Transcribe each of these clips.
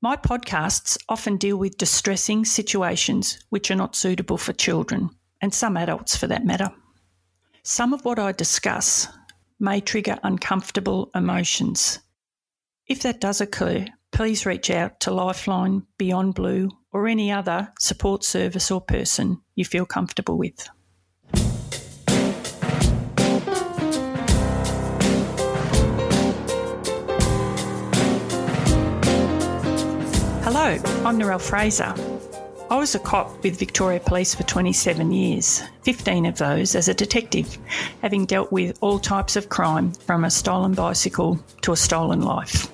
My podcasts often deal with distressing situations which are not suitable for children, and some adults for that matter. Some of what I discuss may trigger uncomfortable emotions. If that does occur, please reach out to Lifeline, Beyond Blue, or any other support service or person you feel comfortable with. Hello, I'm Narelle Fraser. I was a cop with Victoria Police for 27 years, 15 of those as a detective, having dealt with all types of crime from a stolen bicycle to a stolen life.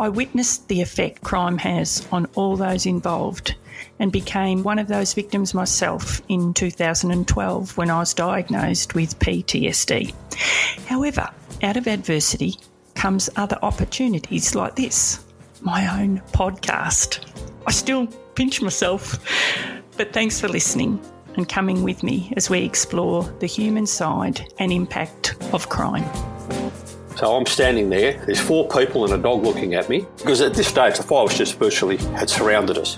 I witnessed the effect crime has on all those involved and became one of those victims myself in 2012 when I was diagnosed with PTSD. However, out of adversity comes other opportunities like this my own podcast. I still pinch myself, but thanks for listening and coming with me as we explore the human side and impact of crime. So I'm standing there, there's four people and a dog looking at me, because at this stage the fire was just virtually had surrounded us.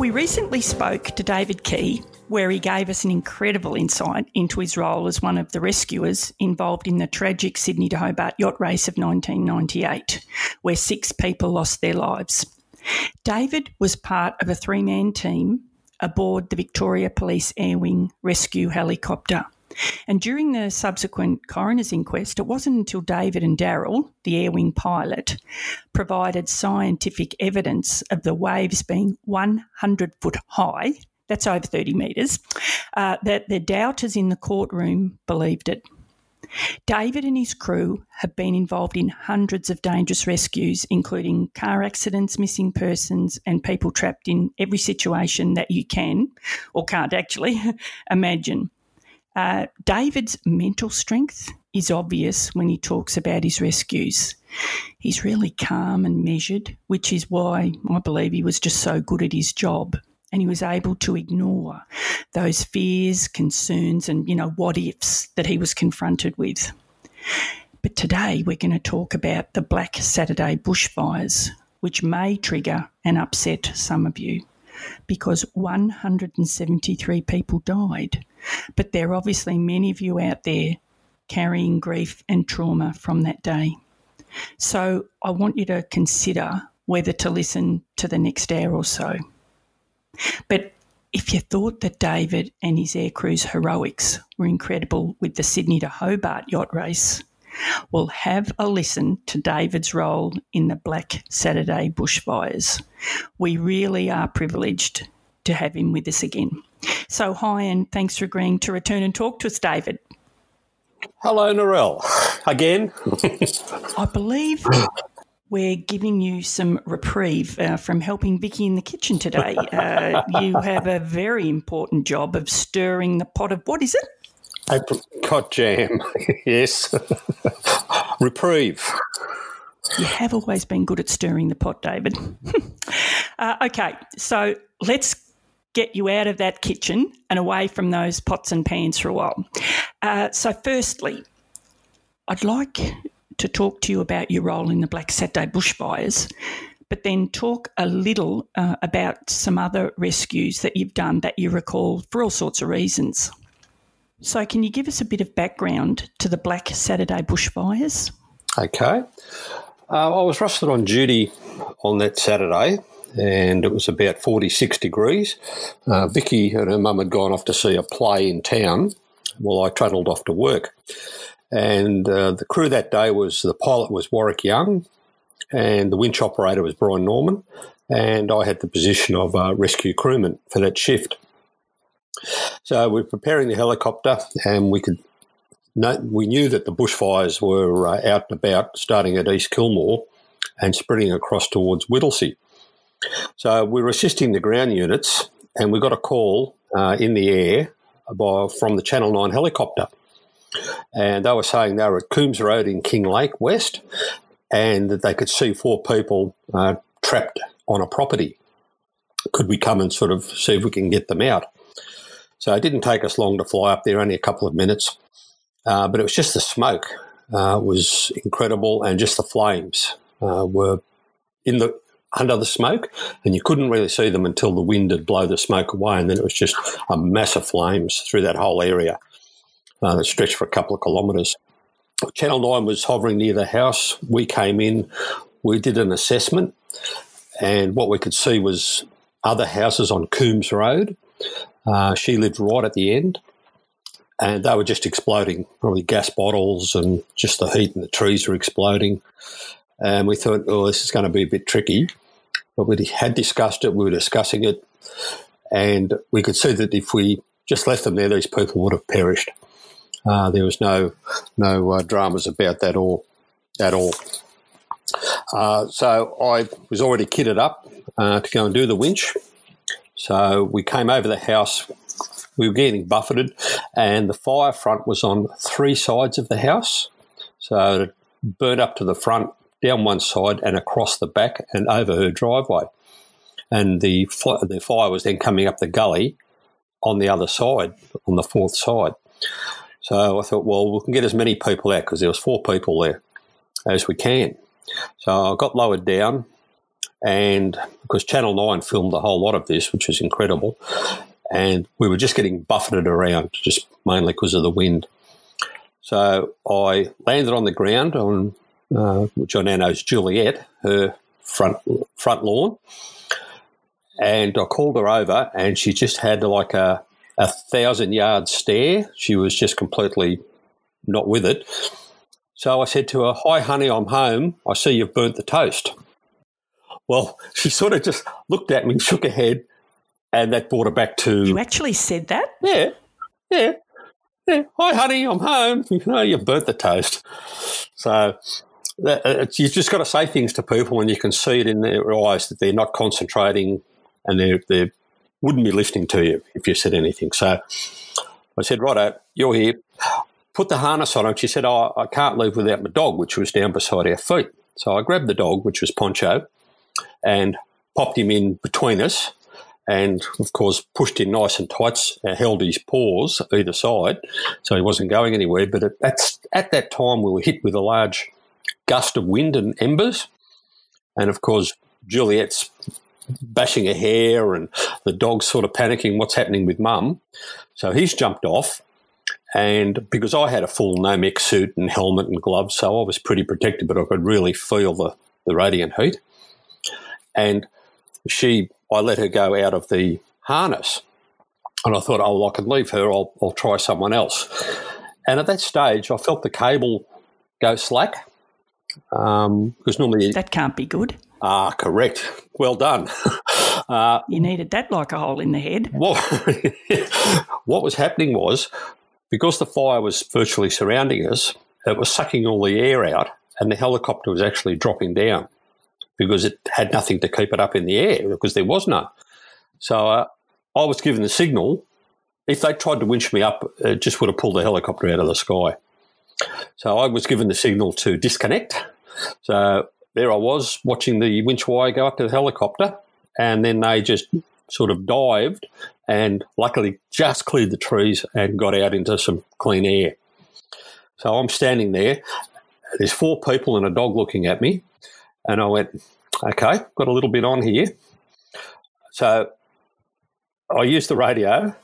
We recently spoke to David Key, where he gave us an incredible insight into his role as one of the rescuers involved in the tragic Sydney to Hobart yacht race of 1998, where six people lost their lives. David was part of a three man team aboard the Victoria Police Air Wing rescue helicopter. And during the subsequent coroner's inquest, it wasn't until David and Daryl, the Air Wing pilot, provided scientific evidence of the waves being 100 foot high that's over 30 metres, uh, that the doubters in the courtroom believed it. David and his crew have been involved in hundreds of dangerous rescues, including car accidents, missing persons, and people trapped in every situation that you can or can't actually imagine. Uh, David's mental strength is obvious when he talks about his rescues. He's really calm and measured, which is why I believe he was just so good at his job and he was able to ignore those fears, concerns, and, you know, what ifs that he was confronted with. But today we're going to talk about the Black Saturday bushfires, which may trigger and upset some of you because 173 people died. But there are obviously many of you out there carrying grief and trauma from that day. So I want you to consider whether to listen to the next hour or so. But if you thought that David and his aircrew's heroics were incredible with the Sydney to Hobart yacht race, well, have a listen to David's role in the Black Saturday bushfires. We really are privileged to have him with us again. So, hi, and thanks for agreeing to return and talk to us, David. Hello, Narelle. Again. I believe we're giving you some reprieve uh, from helping Vicky in the kitchen today. Uh, you have a very important job of stirring the pot of what is it? Apricot jam, yes. reprieve. You have always been good at stirring the pot, David. uh, okay, so let's get you out of that kitchen and away from those pots and pans for a while. Uh, so, firstly, I'd like to talk to you about your role in the Black Saturday bushfires, but then talk a little uh, about some other rescues that you've done that you recall for all sorts of reasons. So, can you give us a bit of background to the Black Saturday bushfires? Okay. Uh, I was rusted on duty on that Saturday, and it was about 46 degrees. Uh, Vicky and her mum had gone off to see a play in town while I trundled off to work. And uh, the crew that day was the pilot was Warwick Young, and the winch operator was Brian Norman, and I had the position of uh, rescue crewman for that shift. So we are preparing the helicopter, and we could we knew that the bushfires were uh, out and about, starting at East Kilmore and spreading across towards Whittlesea. So we were assisting the ground units, and we got a call uh, in the air by, from the Channel 9 helicopter. And they were saying they were at Coombs Road in Kinglake West, and that they could see four people uh, trapped on a property. Could we come and sort of see if we can get them out? So it didn't take us long to fly up there, only a couple of minutes. Uh, but it was just the smoke uh, was incredible, and just the flames uh, were in the under the smoke, and you couldn't really see them until the wind had blown the smoke away, and then it was just a mass of flames through that whole area uh, that stretched for a couple of kilometres. Channel 9 was hovering near the house. We came in, we did an assessment, and what we could see was other houses on Coombs Road. Uh, she lived right at the end, and they were just exploding, probably gas bottles, and just the heat and the trees were exploding. And we thought, oh, this is going to be a bit tricky. But we had discussed it, we were discussing it, and we could see that if we just left them there, these people would have perished. Uh, there was no no uh, dramas about that all at all. Uh, so I was already kitted up uh, to go and do the winch. So we came over the house. We were getting buffeted, and the fire front was on three sides of the house. So it burnt up to the front, down one side, and across the back, and over her driveway. And the the fire was then coming up the gully on the other side, on the fourth side. So I thought, well, we can get as many people out because there was four people there as we can. So I got lowered down, and because Channel 9 filmed a whole lot of this, which was incredible, and we were just getting buffeted around, just mainly because of the wind. So I landed on the ground on, uh, which I now know is Juliet, her front front lawn, and I called her over, and she just had like a a thousand yard stare. She was just completely not with it. So I said to her, Hi, honey, I'm home. I see you've burnt the toast. Well, she sort of just looked at me, shook her head, and that brought her back to. You actually said that? Yeah. Yeah. Yeah. Hi, honey, I'm home. You know, you've burnt the toast. So uh, you've just got to say things to people and you can see it in their eyes that they're not concentrating and they're, they wouldn't be listening to you if you said anything. So I said, Righto, you're here put the harness on him. She said, Oh, I can't leave without my dog, which was down beside our feet. So I grabbed the dog, which was Poncho, and popped him in between us. And of course, pushed him nice and tight, uh, held his paws either side, so he wasn't going anywhere. But at, at that time, we were hit with a large gust of wind and embers. And of course, Juliet's bashing her hair, and the dog's sort of panicking what's happening with mum. So he's jumped off, and because I had a full Nomex suit and helmet and gloves, so I was pretty protected, but I could really feel the, the radiant heat. And she, I let her go out of the harness. And I thought, oh, well, I can leave her, I'll, I'll try someone else. And at that stage, I felt the cable go slack. Um, because normally. That can't be good. Ah, correct. Well done. uh, you needed that like a hole in the head. What, what was happening was because the fire was virtually surrounding us, it was sucking all the air out, and the helicopter was actually dropping down because it had nothing to keep it up in the air because there was none. So uh, I was given the signal. If they tried to winch me up, it just would have pulled the helicopter out of the sky. So I was given the signal to disconnect. So there I was watching the winch wire go up to the helicopter, and then they just sort of dived and luckily just cleared the trees and got out into some clean air. So I'm standing there. There's four people and a dog looking at me. And I went, okay, got a little bit on here. So I used the radio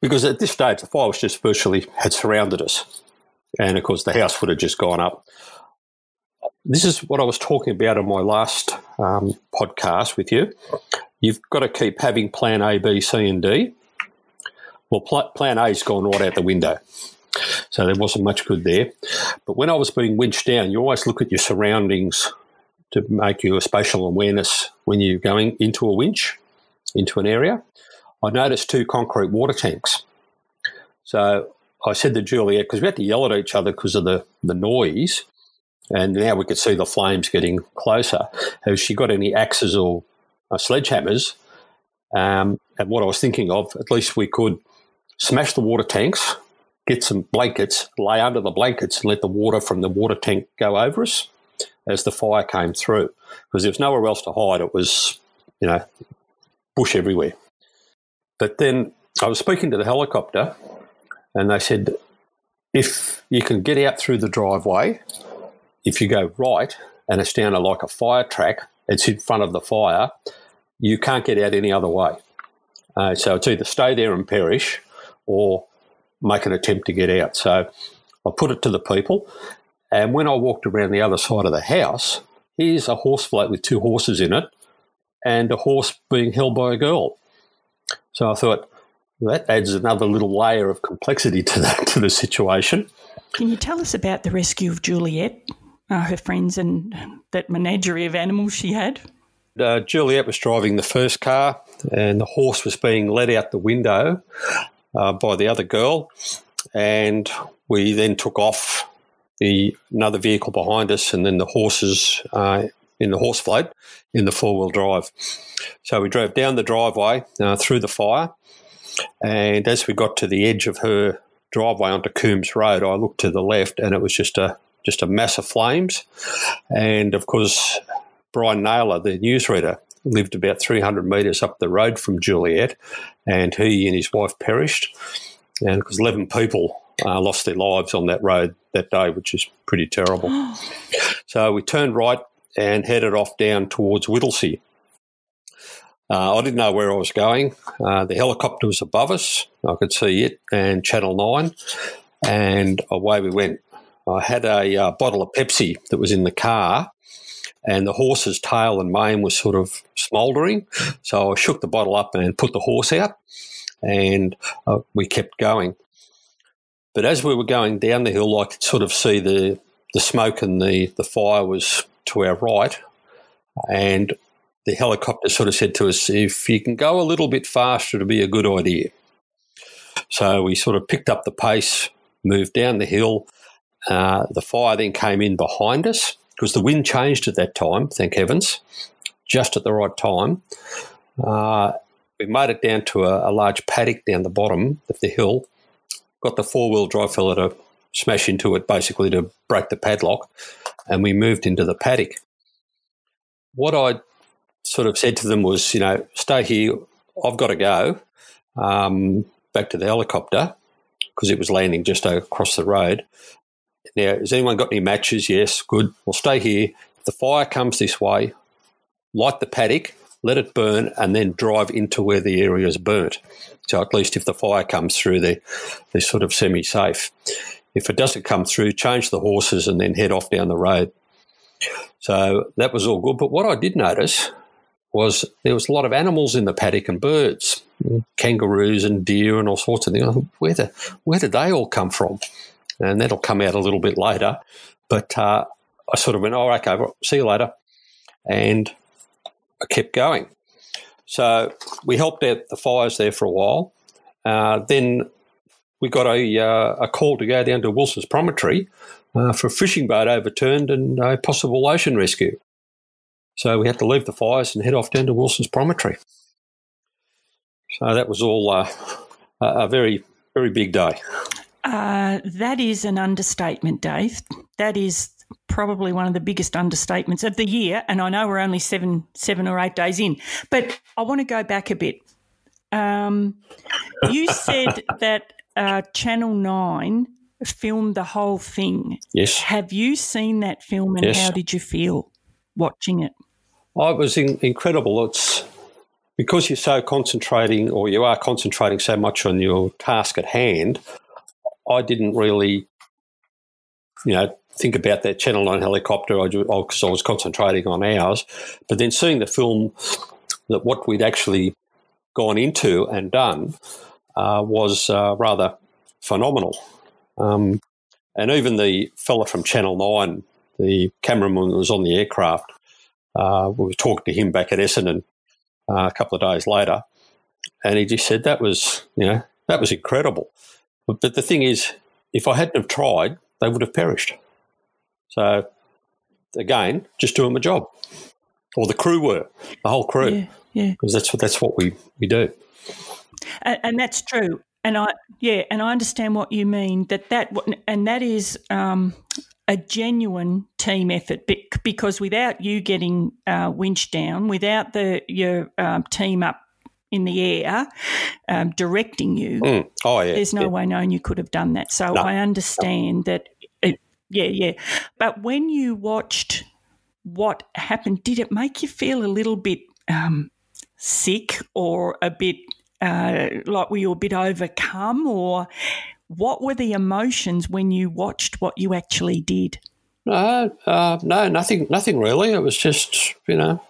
because at this stage the fire was just virtually had surrounded us, and of course the house would have just gone up. This is what I was talking about in my last um, podcast with you. You've got to keep having plan A, B, C, and D. Well, pl- plan A's gone right out the window. So there wasn't much good there. But when I was being winched down, you always look at your surroundings to make you a spatial awareness when you're going into a winch, into an area. I noticed two concrete water tanks. So I said to Juliet, because we had to yell at each other because of the, the noise, and now we could see the flames getting closer. Has she got any axes or uh, sledgehammers? Um, and what I was thinking of, at least we could smash the water tanks, get some blankets, lay under the blankets, and let the water from the water tank go over us as the fire came through. Because there was nowhere else to hide. It was, you know, bush everywhere. But then I was speaking to the helicopter, and they said, if you can get out through the driveway, if you go right and it's down a, like a fire track, it's in front of the fire, you can't get out any other way. Uh, so it's either stay there and perish or make an attempt to get out. So I put it to the people. And when I walked around the other side of the house, here's a horse float with two horses in it and a horse being held by a girl. So I thought that adds another little layer of complexity to that to the situation. Can you tell us about the rescue of Juliet, uh, her friends, and that menagerie of animals she had? Uh, Juliet was driving the first car, and the horse was being let out the window uh, by the other girl, and we then took off the another vehicle behind us, and then the horses uh, in the horse float in the four wheel drive. So we drove down the driveway uh, through the fire, and as we got to the edge of her driveway onto Coombs Road, I looked to the left, and it was just a just a mass of flames, and of course. Brian Naylor, the newsreader, lived about 300 metres up the road from Juliet, and he and his wife perished. And because 11 people uh, lost their lives on that road that day, which is pretty terrible. so we turned right and headed off down towards Whittlesea. Uh, I didn't know where I was going. Uh, the helicopter was above us. I could see it and Channel 9, and away we went. I had a uh, bottle of Pepsi that was in the car, and the horse's tail and mane was sort of smouldering. So I shook the bottle up and put the horse out, and uh, we kept going. But as we were going down the hill, I could sort of see the, the smoke and the, the fire was to our right. And the helicopter sort of said to us, if you can go a little bit faster, it'd be a good idea. So we sort of picked up the pace, moved down the hill. Uh, the fire then came in behind us because the wind changed at that time, thank heavens, just at the right time. Uh, we made it down to a, a, large paddock down the bottom of the hill, got the four wheel drive fella to smash into it basically to break the padlock, and we moved into the paddock. What I sort of said to them was, you know, stay here, I've got to go um, back to the helicopter because it was landing just across the road. Now, has anyone got any matches? Yes, good. We'll stay here. If the fire comes this way, light the paddock, let it burn, and then drive into where the area is burnt. So at least if the fire comes through, they're, they're sort of semi safe. If it doesn't come through, change the horses and then head off down the road. So that was all good. But what I did notice was there was a lot of animals in the paddock and birds, mm. kangaroos and deer and all sorts of things. Where, the, where did they all come from? And that'll come out a little bit later. But uh, I sort of went, oh, okay, well, see you later. And I kept going. So we helped out the fires there for a while. Uh, then we got a, uh, a call to go down to Wilson's Promontory uh, for a fishing boat overturned and a possible ocean rescue. So we had to leave the fires and head off down to Wilson's Promontory. So that was all uh, a very, very big day. Uh, that is an understatement, Dave. That is probably one of the biggest understatements of the year. And I know we're only seven, seven or eight days in, but I want to go back a bit. Um, you said that uh, Channel Nine filmed the whole thing. Yes. Have you seen that film, and yes. how did you feel watching it? Oh, it was in- incredible. It's because you're so concentrating, or you are concentrating so much on your task at hand, I didn't really, you know, think about that Channel 9 helicopter because I was concentrating on ours. But then seeing the film, that what we'd actually gone into and done uh, was uh, rather phenomenal. Um, and even the fella from Channel 9, the cameraman that was on the aircraft, uh, we were talking to him back at Essendon uh, a couple of days later, and he just said that was, you know, that was incredible. But, but the thing is, if I hadn't have tried, they would have perished. So again, just doing my job, or the crew were, the whole crew, Yeah, yeah. because that's what that's what we we do. And, and that's true. And I, yeah, and I understand what you mean. That that and that is um, a genuine team effort because without you getting uh, winch down, without the your um, team up in the air um, directing you, Mm. Oh yeah, there's no yeah. way known you could have done that. So No. I understand that. It, yeah, yeah. But when you watched what happened, did it make you feel a little bit um, sick or a bit uh, like were you a bit overcome, or what were the emotions when you watched what you actually did? No, uh, no, nothing, nothing really. It was just, you know,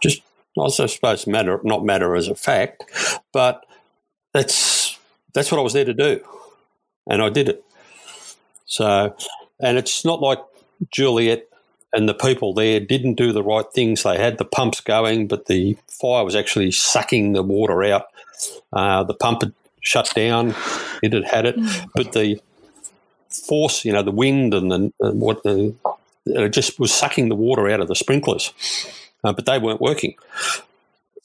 just I suppose matter, not matter as a fact, but that's that's what I was there to do, and I did it. So, and it's not like Juliet and the people there didn't do the right things. They had the pumps going, but the fire was actually sucking the water out. Uh, the pump had shut down; it had had it, but the force, you know, the wind and the and what the it just was sucking the water out of the sprinklers, uh, but they weren't working.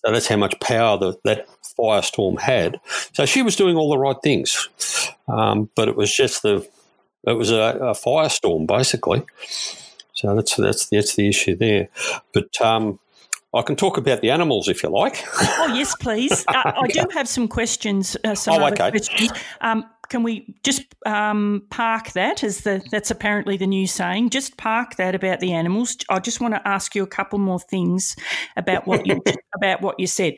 So that's how much power the, that firestorm had. So she was doing all the right things, um, but it was just the it was a, a firestorm basically. So that's that's that's the issue there. But um, I can talk about the animals if you like. Oh yes, please. Uh, I do have some questions. Uh, some Oh, okay. questions. Um, can we just um, park that as the that's apparently the new saying? Just park that about the animals. I just want to ask you a couple more things about what you about what you said.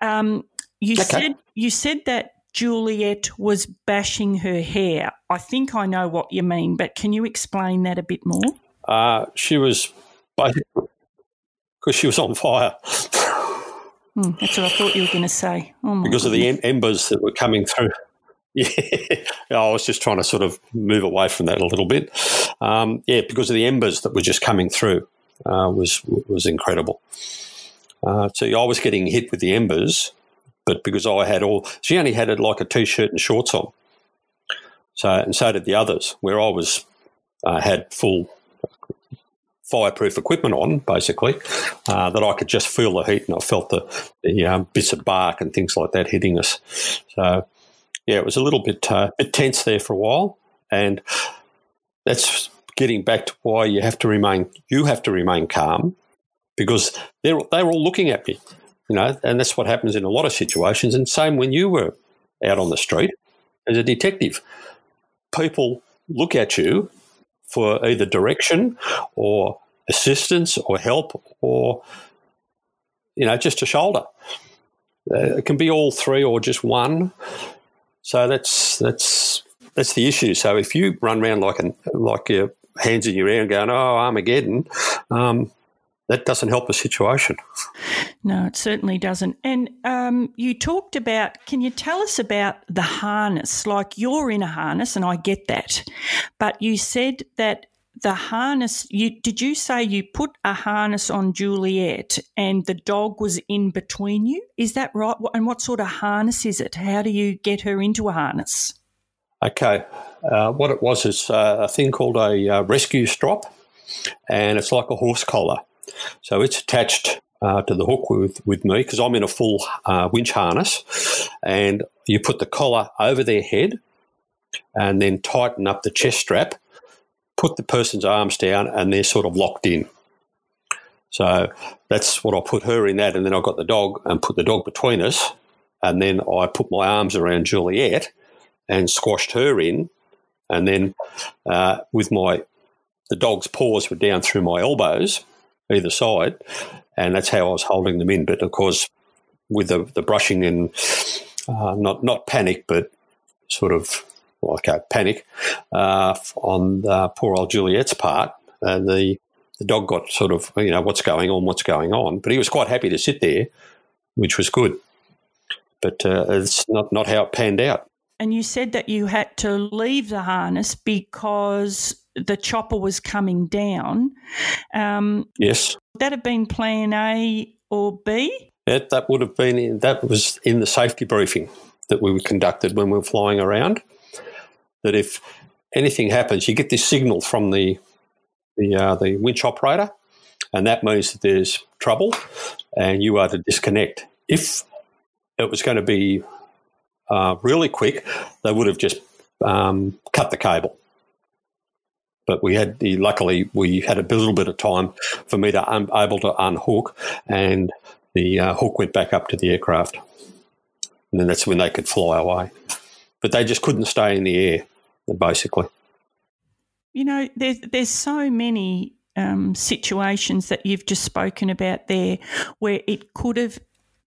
Um, you Okay. said you said that Juliet was bashing her hair. I think I know what you mean, but can you explain that a bit more? Uh, she was because she was on fire. Hmm, that's what I thought you were going to say. Oh because of the em- embers that were coming through. Yeah, I was just trying to sort of move away from that a little bit. Um, yeah, because of the embers that were just coming through uh, was was incredible. Uh, so I was getting hit with the embers, but because I had all, she only had it like a t-shirt and shorts on. So and so did the others, where I was uh, had full fireproof equipment on, basically, uh, that I could just feel the heat and I felt the, the um, bits of bark and things like that hitting us. So, yeah, it was a little bit, uh, bit tense there for a while. And that's getting back to why you have to remain, you have to remain calm because they're, they're all looking at me, you know, and that's what happens in a lot of situations. And same when you were out on the street as a detective. People look at you for either direction or assistance or help or you know just a shoulder uh, it can be all three or just one so that's that's that's the issue so if you run around like an like your hands in your air and going oh armageddon um, that doesn't help the situation No, it certainly doesn't. And um, you talked about, can you tell us about the harness? Like you're in a harness, and I get that. But you said that the harness, you did you say you put a harness on Juliet and the dog was in between you? Is that right? And what sort of harness is it? How do you get her into a harness? Okay. Uh, what it was is uh, a thing called a uh, rescue strop, and it's like a horse collar. So it's attached uh, to the hook with, with me because I'm in a full uh, winch harness, and you put the collar over their head and then tighten up the chest strap, put the person's arms down, and they're sort of locked in. So that's what I put her in that, and then I got the dog and put the dog between us, and then I put my arms around Juliet and squashed her in, and then uh, with my the dog's paws were down through my elbows either side, and that's how I was holding them in. But of course, with the, the brushing and uh, not not panic, but sort of a panic uh, on poor old Juliet's part. And the the dog got sort of you know what's going on, what's going on, but he was quite happy to sit there, which was good. But uh, it's not not how it panned out. And you said that you had to leave the harness because the chopper was coming down. Um, yes. Would that have been plan A or B? That, that would have been in, that was in the safety briefing that we were conducted when we were flying around. That if anything happens, you get this signal from the the uh, the winch operator, and that means that there's trouble, and you are to disconnect. If it was going to be uh, really quick, they would have just um, cut the cable. But we had the luckily we had a little bit of time for me to um, able to unhook, and the uh, hook went back up to the aircraft, and then that's when they could fly away. But they just couldn't stay in the air, basically. You know, there's there's so many um, situations that you've just spoken about there where it could have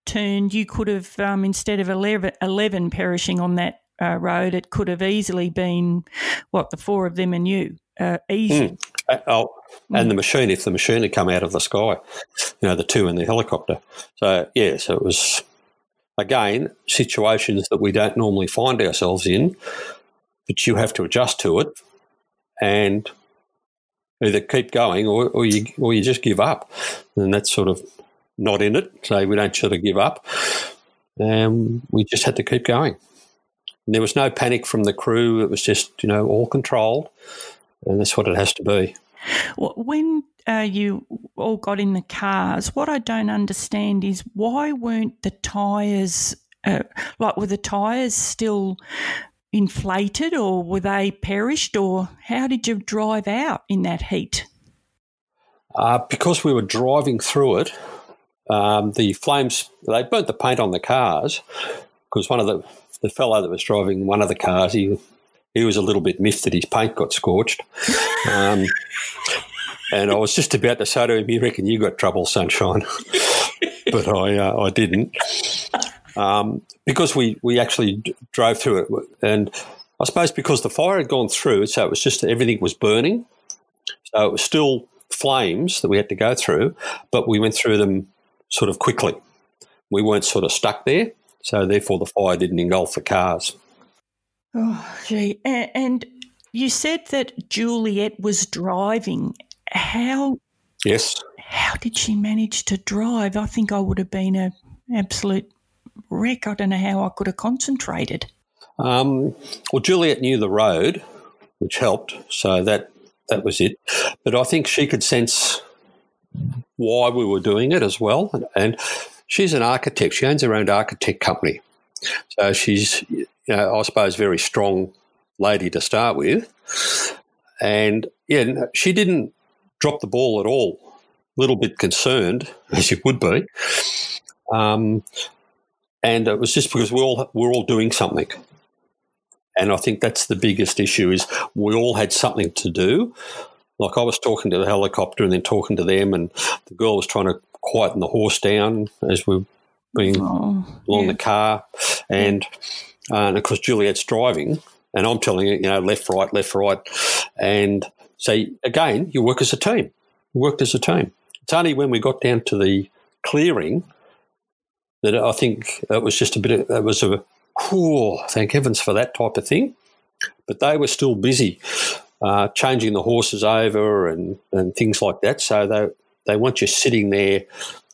turned. You could have um, instead of 11, 11, perishing on that uh, road, it could have easily been what the four of them and you uh, easy. Mm. Oh, and mm. the machine, if the machine had come out of the sky, you know, the two in the helicopter. So, yeah, so it was, again, situations that we don't normally find ourselves in, but you have to adjust to it and either keep going or, or, you, or you just give up. And that's sort of not in it. So we don't sort of give up. Um, we just had to keep going. And there was no panic from the crew. It was just, you know, all controlled and that's what it has to be. When uh, you all got in the cars, what I don't understand is why weren't the tyres, uh, like, were the tyres still inflated or were they perished or how did you drive out in that heat? Uh, because we were driving through it, um, the flames, they burnt the paint on the cars because one of the, the fellow that was driving one of the cars, he he was a little bit miffed that his paint got scorched. Um, and I was just about to say to him, "You reckon you got trouble, sunshine?" but I uh, I didn't um, because we we actually drove through it, and I suppose because the fire had gone through, so it was just everything was burning, so it was still flames that we had to go through, but we went through them sort of quickly. We weren't sort of stuck there, so therefore the fire didn't engulf the cars. Oh, gee. And you said that Juliet was driving. How? Yes. How did she manage to drive? I think I would have been an absolute wreck. I don't know how I could have concentrated. Um, well, Juliet knew the road, which helped. So that that was it. But I think she could sense why we were doing it as well. And she's an architect. She owns her own architect company. So she's you know, I suppose, very strong lady to start with. And yeah, she didn't drop the ball at all. A little bit concerned, as you would be. Um, and it was just because we all we're all doing something. And I think that's the biggest issue is we all had something to do. Like I was talking to the helicopter and then talking to them, and the girl was trying to quieten the horse down as we were being oh, along yeah. the car, and uh, and of course, Juliet's driving, and I'm telling her, you know, left, right, left, right. And so, again, you work as a team. You worked as a team. It's only when we got down to the clearing that I think it was just a bit of, it was a, whew, thank heavens for that type of thing. But they were still busy uh, changing the horses over and, and things like that. So they, they weren't just sitting there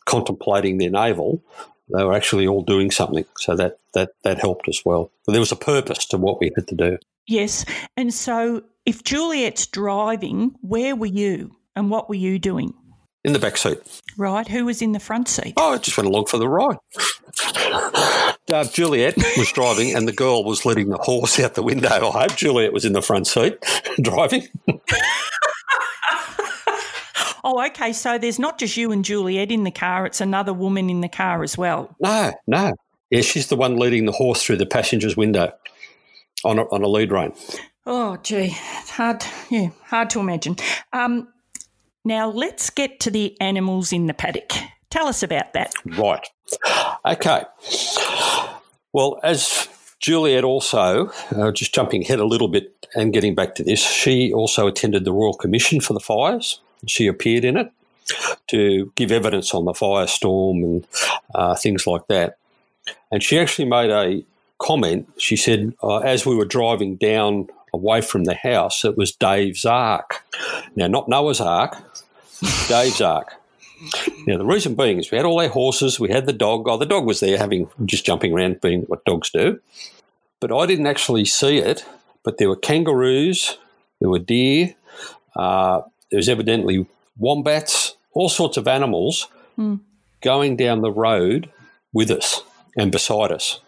contemplating their navel they were actually all doing something. So that, that, that helped as well. But there was a purpose to what we had to do. Yes. And so if Juliet's driving, where were you and what were you doing? In the back seat. Right. Who was in the front seat? Oh, I just went along for the ride. uh, Juliet was driving and the girl was letting the horse out the window. I hope Juliet was in the front seat driving. Oh, okay. So there's not just you and Juliet in the car, it's another woman in the car as well. No, no. Yeah, she's the one leading the horse through the passenger's window on a, on a lead rein. Oh, gee. Hard, yeah, hard to imagine. Um, now let's get to the animals in the paddock. Tell us about that. Right. Okay. Well, as Juliet also, uh, just jumping ahead a little bit and getting back to this, she also attended the Royal Commission for the fires. She appeared in it to give evidence on the firestorm and uh, things like that. And she actually made a comment. She said, uh, as we were driving down away from the house, it was Dave's Ark. Now, not Noah's Ark, Dave's Ark. Now, the reason being is we had all our horses, we had the dog. Oh, the dog was there having, just jumping around, being what dogs do. But I didn't actually see it. But there were kangaroos, there were deer, uh, there was evidently wombats, all sorts of animals Mm. going down the road with us and beside us.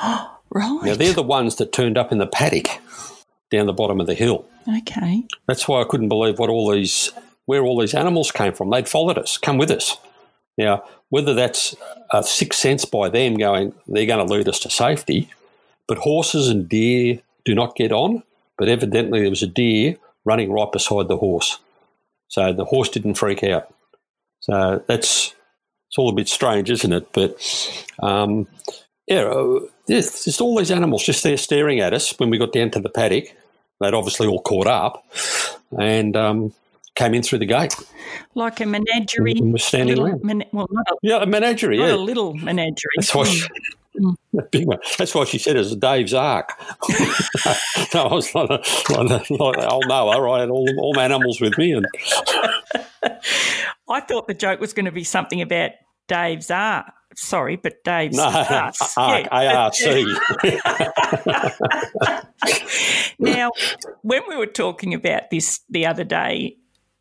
Right. Now, they're the ones that turned up in the paddock down the bottom of the hill. okay. That's why I couldn't believe what all these, where all these animals came from. They'd followed us, come with us. Now, whether that's a sixth sense by them going, they're going to lead us to safety, but horses and deer do not get on. But evidently, there was a deer running right beside the horse. So the horse didn't freak out. So that's it's all a bit strange, isn't it? But um, yeah, uh, there's just all these animals just there staring at us when we got down to the paddock. They'd obviously all caught up and um, came in through the gate. Like a menagerie. And was standing little around. men- well, not a, Yeah, a menagerie. not Yeah, a little menagerie. that's why. She, a big one. That's why she said it was Dave's Ark. no, I was like, like, like old Noah. I had all, all my animals with me, and I thought the joke was going to be something about Dave's art. Sorry, but Dave's no. Ark, Yeah. ARC. Now, when we were talking about this the other day,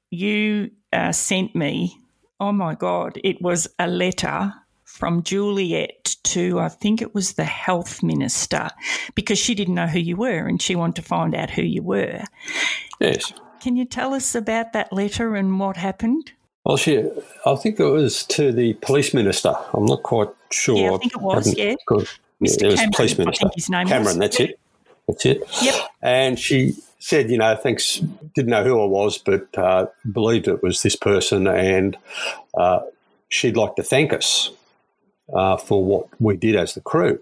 you uh, sent me, oh my God, it was a letter from Juliet to, I think it was the health minister, because she didn't know who you were and she wanted to find out who you were. yes. Can you tell us about that letter and what happened? Well, she, I think it was to the police minister. I'm not quite sure. Yeah, I think it was, hadn't yeah. Mr. it was Cameron, police I minister. think his name was. Cameron, that's Yep. it. That's it. Yep. And she said, you know, thanks, didn't know who I was, but uh, believed it was this person, and uh, she'd like to thank us uh, for what we did as the crew.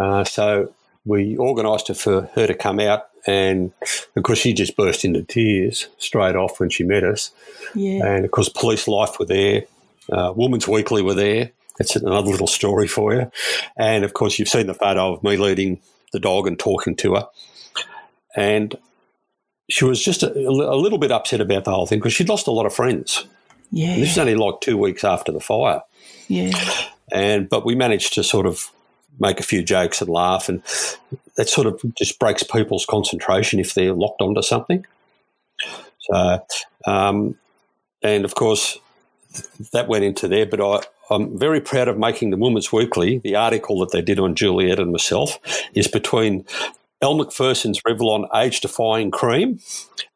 Uh, so we organised it for her to come out, and of course, she just burst into tears straight off when she met us. Yeah. And of course, Police Life were there, uh, Women's Weekly were there. That's another little story for you. And of course, you've seen the photo of me leading the dog and talking to her. And she was just a, a little bit upset about the whole thing because she'd lost a lot of friends. Yeah. And this is only like two weeks after the fire. Yeah. And but we managed to sort of make a few jokes and laugh, and that sort of just breaks people's concentration if they're locked onto something. So, um, and of course, that went into there. But I, I'm very proud of making the Women's Weekly. The article that they did on Juliet and myself is between Elle Macpherson's Revlon Age Defying Cream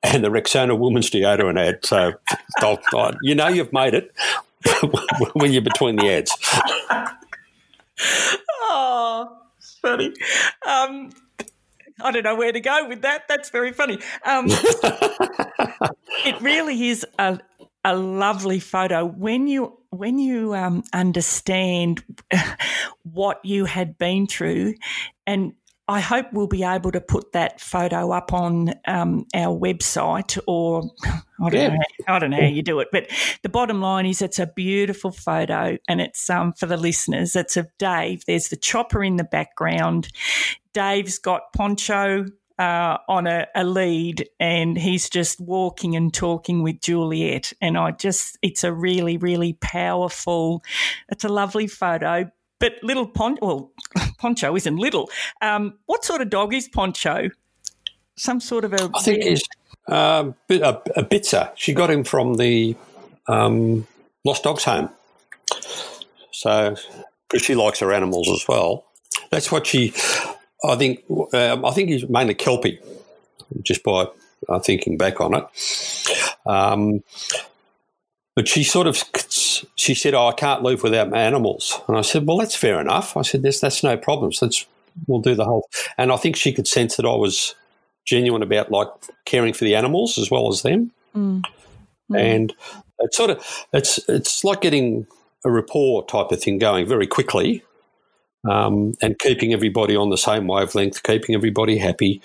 and the Rexona Women's Deodorant ad. So, you know you've made it when you're between the ads. Funny. Um, I don't know where to go with that. That's very funny. Um, it really is a a lovely photo when you when you um, understand what you had been through, and I hope we'll be able to put that photo up on um, our website or I don't Yeah. know. I don't know how you do it, but the bottom line is it's a beautiful photo, and it's um, for the listeners. It's of Dave. There's the chopper in the background. Dave's got poncho uh, on a, a lead, and he's just walking and talking with Juliet. And I just, it's a really, really powerful. It's a lovely photo. But little Poncho, well, Poncho isn't little. Um, what sort of dog is Poncho? Some sort of a. I think he's um, bit- a, a Bitzer. She got him from the um, Lost Dogs Home. So, because she likes her animals as well. That's what she. I think. Um, I think he's mainly Kelpie. Just by uh, thinking back on it. Um, but she sort of she said, "Oh, I can't live without my animals." And I said, "Well, that's fair enough." I said, "There's that's no problems. Let's we'll do the whole." And I think she could sense that I was genuine about like caring for the animals as well as them. Mm. And it's sort of it's it's like getting a rapport type of thing going very quickly, um, and keeping everybody on the same wavelength, keeping everybody happy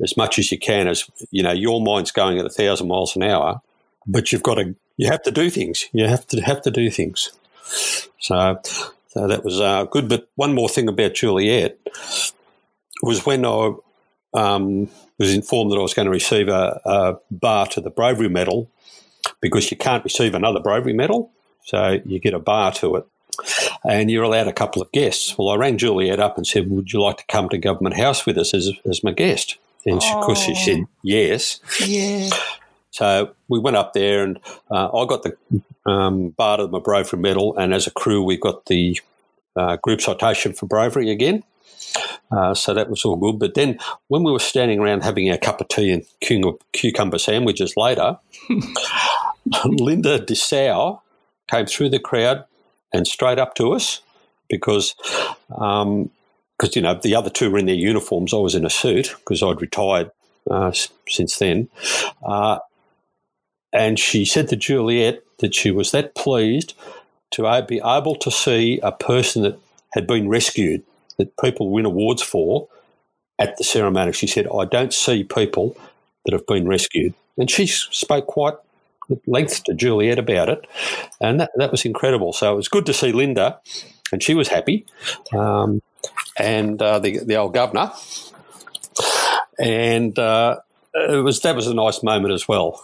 as much as you can. As you know, your mind's going at a thousand miles an hour, but you've got to you have to do things. You have to have to do things. So, so that was uh, good. But one more thing about Juliet was when I um, was informed that I was going to receive a, a bar to the bravery medal because you can't receive another bravery medal, so you get a bar to it and you're allowed a couple of guests. Well, I rang Juliet up and said, Would you like to come to Government House with us as, as my guest? And of course, she said yes. Yeah. So we went up there, and uh, I got the um, bar of my bravery medal, and as a crew, we got the uh, group citation for bravery again. Uh, so that was all good. But then when we were standing around having our cup of tea and cucumber sandwiches later, Linda Dessau came through the crowd and straight up to us because um, cause, you know the other two were in their uniforms. I was in a suit because I'd retired uh, since then. Uh, and she said to Juliet that she was that pleased to be able to see a person that had been rescued, that people win awards for at the ceremony. She said, I don't see people that have been rescued. And she spoke quite at length to Juliet about it, and that, that was incredible. So it was good to see Linda, and she was happy, um, and uh, the the old governor, and uh, it was that was a nice moment as well.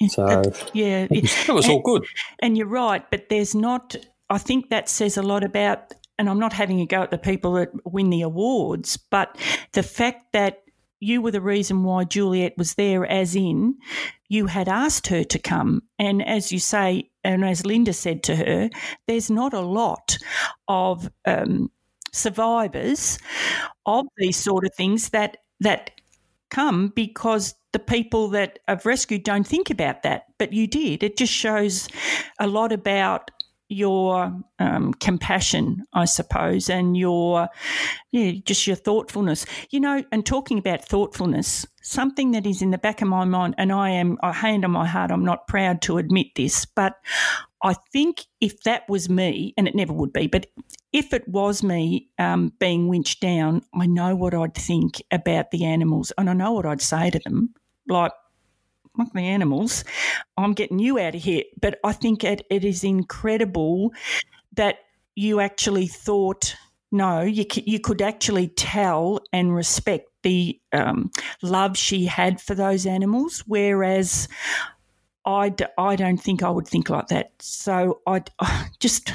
So yeah, it was, it was all good. And you're right, but there's not. I think that says a lot about. And I'm not having a go at the people that win the awards, but the fact that you were the reason why Juliet was there, as in you had asked her to come. And as you say, and as Linda said to her, there's not a lot of um, survivors of these sort of things that that come because the people that I've rescued don't think about that, but you did. It just shows a lot about your um, compassion, I suppose, and your yeah, just your thoughtfulness. You know, and talking about thoughtfulness, something that is in the back of my mind, and I am, I hand on my heart, I'm not proud to admit this, but I think if that was me, and it never would be, but if it was me um, being winched down, I know what I'd think about the animals, and I know what I'd say to them, like like the animals, I'm getting you out of here. But I think it, it is incredible that you actually thought, no, you, you could actually tell and respect the um, love she had for those animals, whereas I don't think I would think like that. So I just,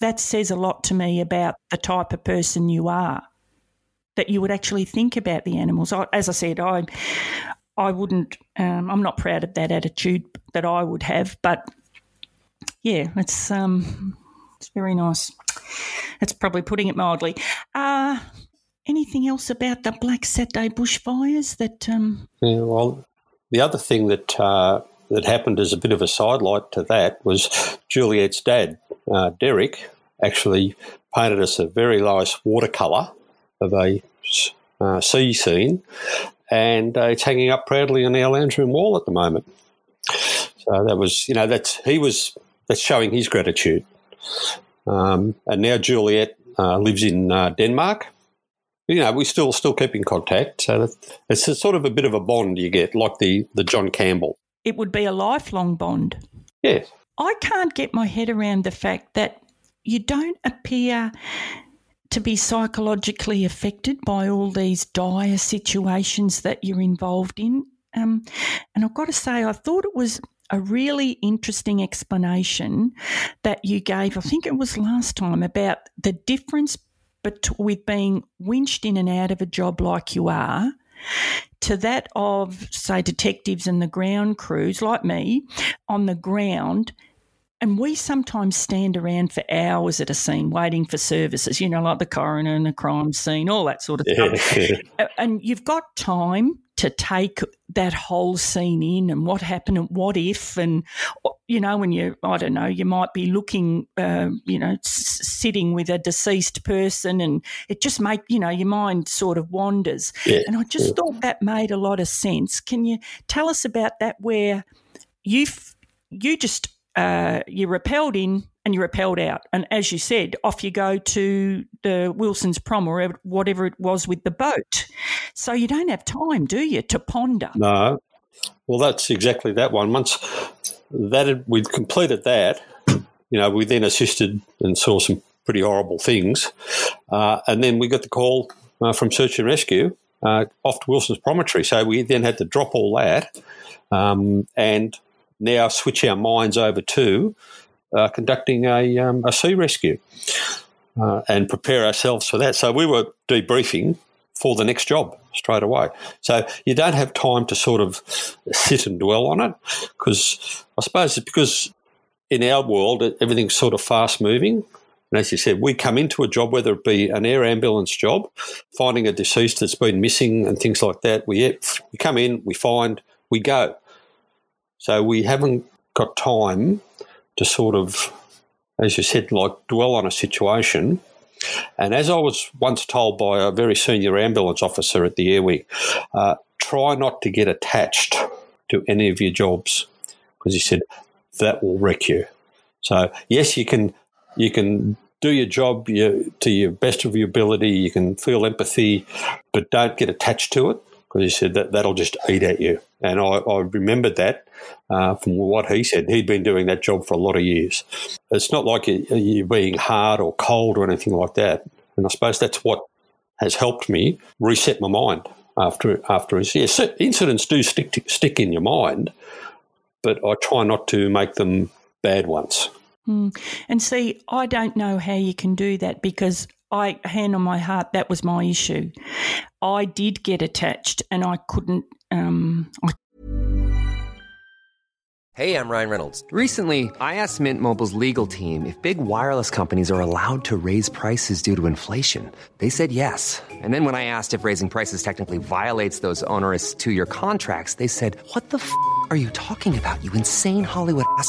that says a lot to me about the type of person you are that you would actually think about the animals. I, as I said, I I wouldn't. Um, I'm not proud of that attitude that I would have, but yeah, it's um, it's very nice. It's probably putting it mildly. Uh, anything else about the Black Saturday bushfires that? Um... Yeah, well, the other thing that uh, that happened as a bit of a sidelight to that was Juliet's dad, uh, Derek, actually painted us a very nice watercolour of a uh, sea scene and uh, it's hanging up proudly on our lounge room wall at the moment. So that was, you know, that's he was that's showing his gratitude. Um, and now Juliet uh, lives in uh, Denmark. You know, we still still keep in contact. So it's a sort of a bit of a bond you get, like the the John Campbell. It would be a lifelong bond. Yes. I can't get my head around the fact that you don't appear to be psychologically affected by all these dire situations that you're involved in. Um, and I've got to say, I thought it was a really interesting explanation that you gave, I think it was last time, about the difference bet- with being winched in and out of a job like you are to that of, say, detectives and the ground crews like me on the ground and we sometimes stand around for hours at a scene waiting for services, you know, like the coroner and the crime scene, all that sort of stuff. and you've got time to take that whole scene in and what happened and what if and you know when you i don't know you might be looking uh, you know s- sitting with a deceased person and it just make you know your mind sort of wanders yeah. and i just yeah. thought that made a lot of sense can you tell us about that where you you just uh, you repelled in and you repelled out. And as you said, off you go to the Wilson's prom or whatever it was with the boat. So you don't have time, do you, to ponder? No. Well, that's exactly that one. Once that we'd completed that, you know, we then assisted and saw some pretty horrible things. Uh, and then we got the call uh, from search and rescue uh, off to Wilson's Promontory. So we then had to drop all that um, and now switch our minds over to uh, conducting a, um, a sea rescue uh, and prepare ourselves for that. So we were debriefing for the next job straight away. So you don't have time to sort of sit and dwell on it because I suppose it's because in our world everything's sort of fast moving. And as you said, we come into a job, whether it be an air ambulance job, finding a deceased that's been missing and things like that. We, we come in, we find, we go. So we haven't got time to sort of, as you said, like dwell on a situation. And as I was once told by a very senior ambulance officer at the Airwing, uh, try not to get attached to any of your jobs because he said that will wreck you. So yes, you can you can do your job you, to your best of your ability. You can feel empathy, but don't get attached to it because he said that that'll just eat at you. And I, I remembered that uh, from what he said. He'd been doing that job for a lot of years. It's not like you, are being hard or cold or anything like that. And I suppose that's what has helped me reset my mind after after yes, incidents do stick to, stick in your mind, but I try not to make them bad ones. Mm. And see, I don't know how you can do that because I, hand on my heart, that was my issue. I did get attached and I couldn't. Um, I Hey, I'm Ryan Reynolds. Recently, I asked Mint Mobile's legal team if big wireless companies are allowed to raise prices due to inflation. They said yes. And then when I asked if raising prices technically violates those onerous two year contracts, they said, What the f are you talking about, you insane Hollywood ass?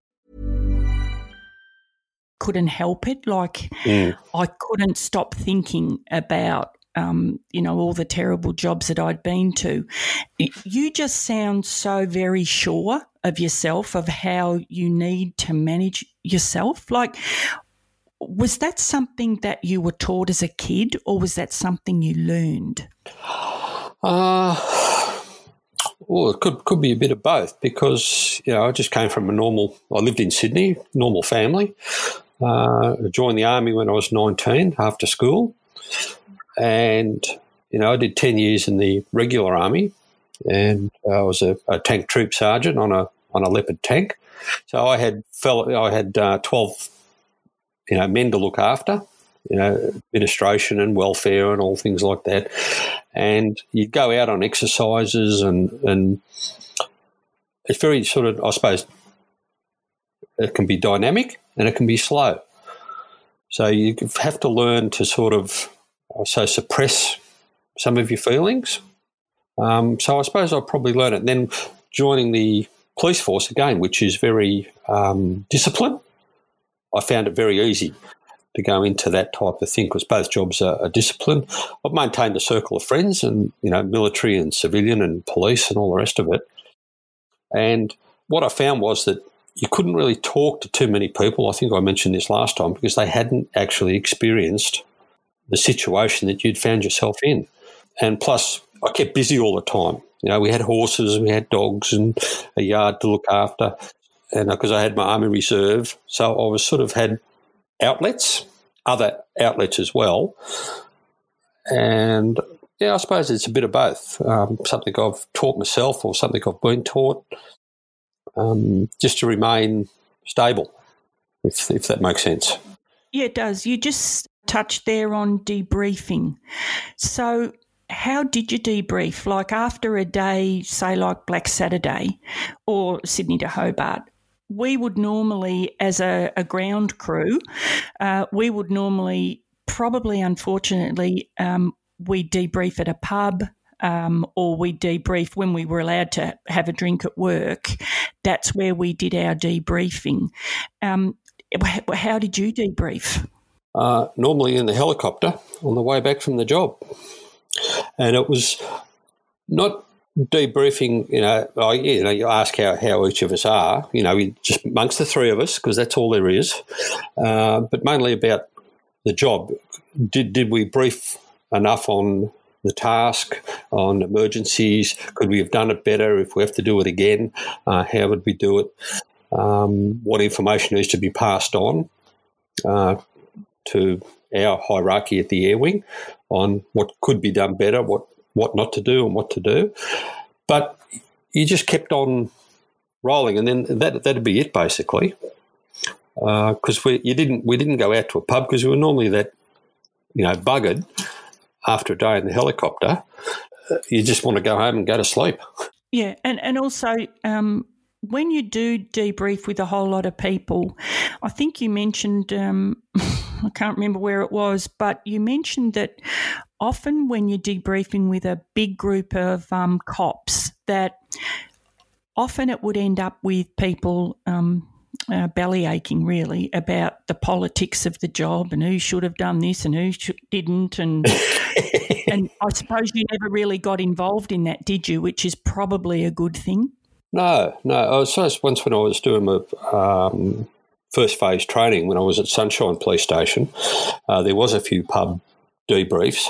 Couldn't help it. Like mm. I couldn't stop thinking about um, you know, all the terrible jobs that I'd been to. You just sound so very sure of yourself, of how you need to manage yourself. Like, was that something that you were taught as a kid, or was that something you learned? Uh, well, it could could be a bit of both because you know I just came from a normal. I lived in Sydney, normal family. Uh, joined the army when I was 19 after school. And, you know, I did 10 years in the regular army and I was a, a tank troop sergeant on a, on a Leopard tank. So I had fellow, I had uh, 12, you know, men to look after, you know, administration and welfare and all things like that. And you'd go out on exercises and, and it's very sort of, I suppose, it can be dynamic and it can be slow. So you have to learn to sort of, so suppress some of your feelings. Um, so I suppose I'll probably learn it. And then joining the police force again, which is very um, disciplined, I found it very easy to go into that type of thing because both jobs are, are disciplined. I've maintained a circle of friends and, you know, military and civilian and police and all the rest of it. And what I found was that you couldn't really talk to too many people. I think I mentioned this last time because they hadn't actually experienced the situation that you'd found yourself in. And plus, I kept busy all the time. You know, we had horses, we had dogs, and a yard to look after. And because I had my army reserve, so I was sort of had outlets, other outlets as well. And yeah, I suppose it's a bit of both. Um, something I've taught myself or something I've been taught, um, just to remain stable, if, if that makes sense. Yeah, it does. You just touched there on debriefing. So, how did you debrief? Like after a day, say like Black Saturday or Sydney to Hobart, we would normally, as a, a ground crew, uh, we would normally, probably unfortunately, um, we debrief at a pub. Um, or we debrief when we were allowed to have a drink at work. That's where we did our debriefing. Um, how did you debrief? Uh, normally in the helicopter on the way back from the job. And it was not debriefing, you know, I, you know, you ask how, how each of us are, you know, just amongst the three of us, because that's all there is, uh, but mainly about the job. Did, did we brief enough on the task, on emergencies? Could we have done it better if we have to do it again? Uh, how would we do it? Um, what information needs to be passed on uh, to our hierarchy at the air wing on what could be done better, what what not to do and what to do. But you just kept on rolling, and then that that'd be it basically. Because uh, we you didn't we didn't go out to a pub because we were normally that you know buggered after a day in the helicopter. Uh, you just want to go home and go to sleep. Yeah, and and also um, when you do debrief with a whole lot of people, I think you mentioned, um, I can't remember where it was, but you mentioned that often when you're debriefing with a big group of um, cops, that often it would end up with people um, uh, belly aching really about the politics of the job and who should have done this and who didn't and and I suppose you never really got involved in that, did you? Which is probably a good thing. No, no. I was once when I was doing my um, first phase training when I was at Sunshine Police Station, uh, there was a few pub debriefs,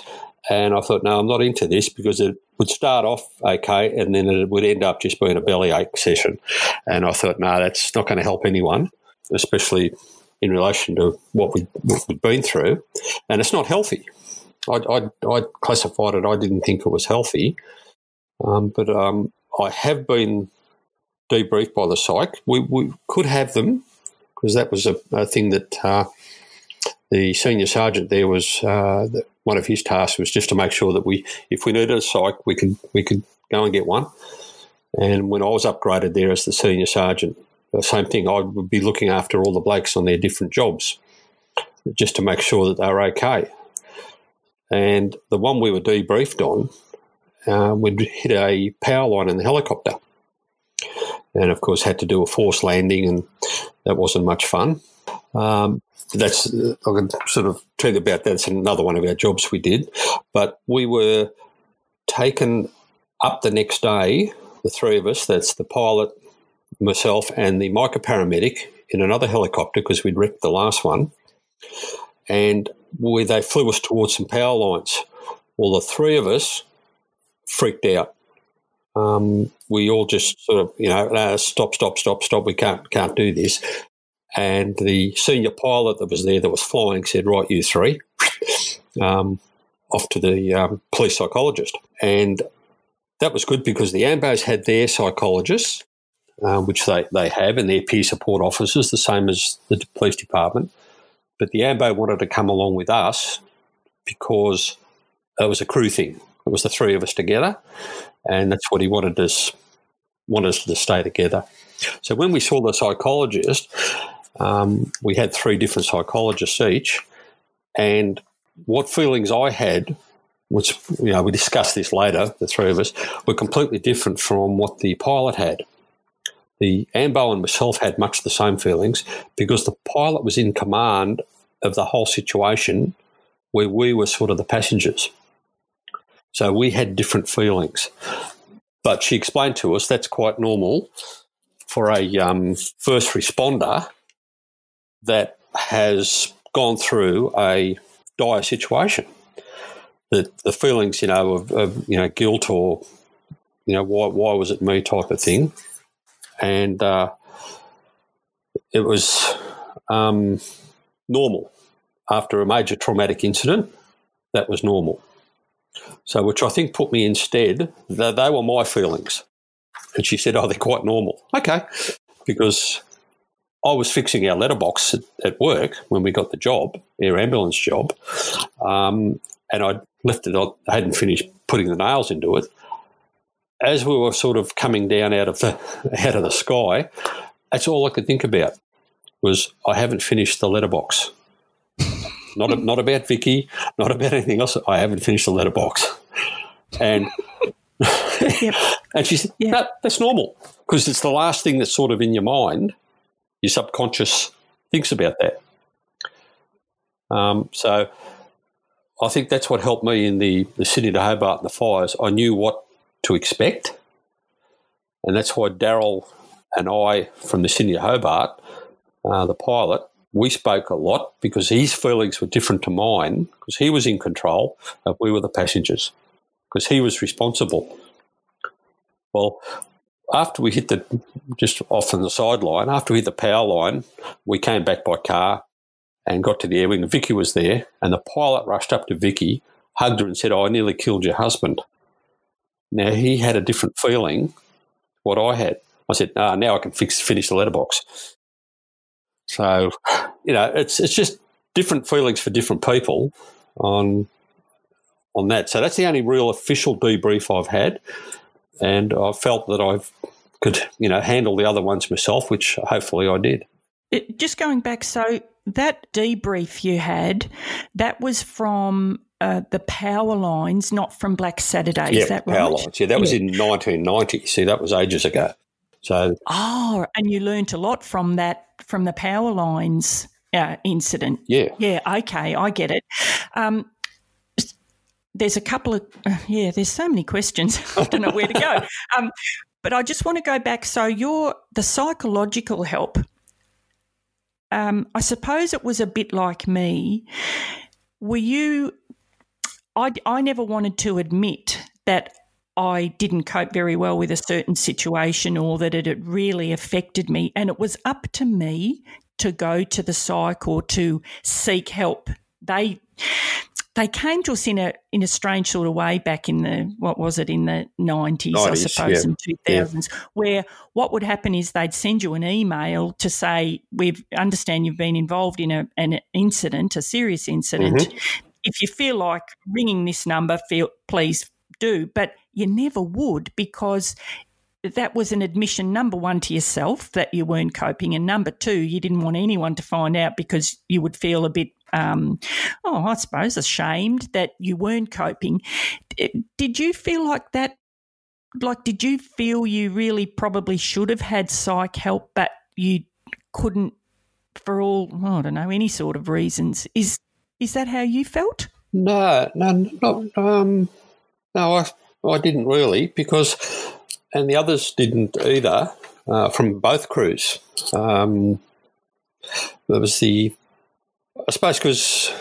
and I thought, no, I'm not into this because it would start off okay, and then it would end up just being a bellyache session. And I thought, no, that's not going to help anyone, especially in relation to what we, have been through, and it's not healthy. I, I, I, classified it. I didn't think it was healthy, um, but um, I have been debriefed by the psych. We, we could have them because that was a, a thing that uh, the senior sergeant there was. Uh, one of his tasks was just to make sure that we, if we needed a psych, we could we could go and get one. And when I was upgraded there as the senior sergeant, the same thing. I would be looking after all the blokes on their different jobs, just to make sure that they were okay. And the one we were debriefed on, uh, we'd hit a power line in the helicopter and of course had to do a forced landing, and that wasn't much fun. Um, that's I can sort of tell you about that. It's another one of our jobs we did, but we were taken up the next day. The three of us. That's the pilot, myself, and the MICA paramedic in another helicopter because we'd wrecked the last one, and we, they flew us towards some power lines. Well, the three of us freaked out um, we all just sort of, you know, uh, stop, stop, stop, stop. We can't can't do this. And the senior pilot that was there that was flying said, "Right, you three, um, off to the um, police psychologist." And that was good because the AMBOs had their psychologists, uh, which they, they have, and their peer support officers, the same as the police department. But the AMBO wanted to come along with us because it was a crew thing. It was the three of us together and that's what he wanted us wanted us to stay together. So when we saw the psychologist, um, we had three different psychologists each, and what feelings I had, which you know we discussed this later, the three of us, were completely different from what the pilot had. The Ambo and myself had much the same feelings because the pilot was in command of the whole situation, where we were sort of the passengers. So we had different feelings. But she explained to us that's quite normal for a um, first responder that has gone through a dire situation. The, the feelings, you know, of, of, you know guilt or you know why why was it me type of thing, and uh, it was um, normal after a major traumatic incident. That was normal. So, which I think put me instead, they, they were my feelings. And she said, Oh, they're quite normal. Okay. Because I was fixing our letterbox at, at work when we got the job, air ambulance job, um, and I left it, I hadn't finished putting the nails into it. As we were sort of coming down out of the out of the sky, that's all I could think about was I haven't finished the letterbox. Not, not about Vicky, not about anything else. I haven't finished the letterbox. And yep. and she said, yep. no, that's normal because it's the last thing that's sort of in your mind. Your subconscious thinks about that. Um, so I think that's what helped me in the, the Sydney to Hobart and the fires. I knew what to expect. And that's why Daryl and I from the Sydney to Hobart, uh, the pilot, we spoke a lot because his feelings were different to mine because he was in control and we were the passengers because he was responsible. Well, after we hit the just off on the sideline, after we hit the power line, we came back by car and got to the air wing. Vicky was there, and the pilot rushed up to Vicky, hugged her, and said, oh, "I nearly killed your husband." Now he had a different feeling. What I had, I said, "Ah, now I can fix finish the letterbox." So, you know, it's it's just different feelings for different people on on that. So that's the only real official debrief I've had, and I felt that I could, you know, handle the other ones myself, which hopefully I did. It, just going back, so that debrief you had, that was from uh, the power lines, not from Black Saturday. Yeah, is that right? power lines. Yeah, that was in 1990. See, that was ages ago. So, oh, and you learnt a lot from that from the power lines uh, incident. Yeah, yeah, okay, I get it. Um, there's a couple of uh, yeah. There's so many questions. I don't know where to go. Um, but I just want to go back. So your the psychological help. Um, I suppose it was a bit like me. Were you? I I never wanted to admit that I didn't cope very well with a certain situation or that it had really affected me. And it was up to me to go to the psych or to seek help. They they came to us in a in a strange sort of way back in the what was it in the nineties, I suppose, yeah. and two thousands, yeah. where what would happen is they'd send you an email to say, We understand you've been involved in a, an incident, a serious incident. Mm-hmm. If you feel like ringing this number, feel please do. But you never would because that was an admission number one to yourself that you weren't coping and number two you didn't want anyone to find out because you would feel a bit um, oh i suppose ashamed that you weren't coping. Did you feel like that? Like did you feel you really probably should have had psych help but you couldn't for all well, i don't know any sort of reasons? Is is that how you felt? No no not um no i I didn't really because, and the others didn't either uh, from both crews. Um, there was the, I suppose, because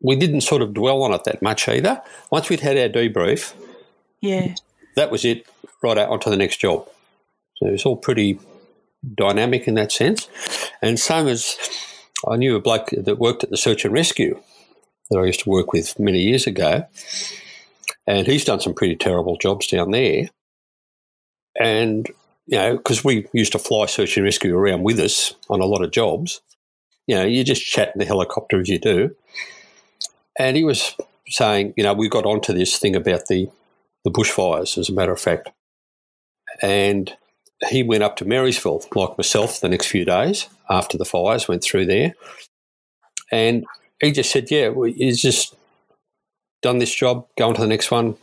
we didn't sort of dwell on it that much either. Once we'd had our debrief, yeah, that was it. Right out onto the next job. So it was all pretty dynamic in that sense. And same as I knew a bloke that worked at the search and rescue that I used to work with many years ago and he's done some pretty terrible jobs down there. And, you know, because we used to fly search and rescue around with us on a lot of jobs, you know, you just chat in the helicopter as you do. And he was saying, you know, we got onto this thing about the, the bushfires, as a matter of fact. And he went up to Marysville, like myself, the next few days after the fires went through there. And he just said, Yeah, well, he's just done this job, go on to the next one,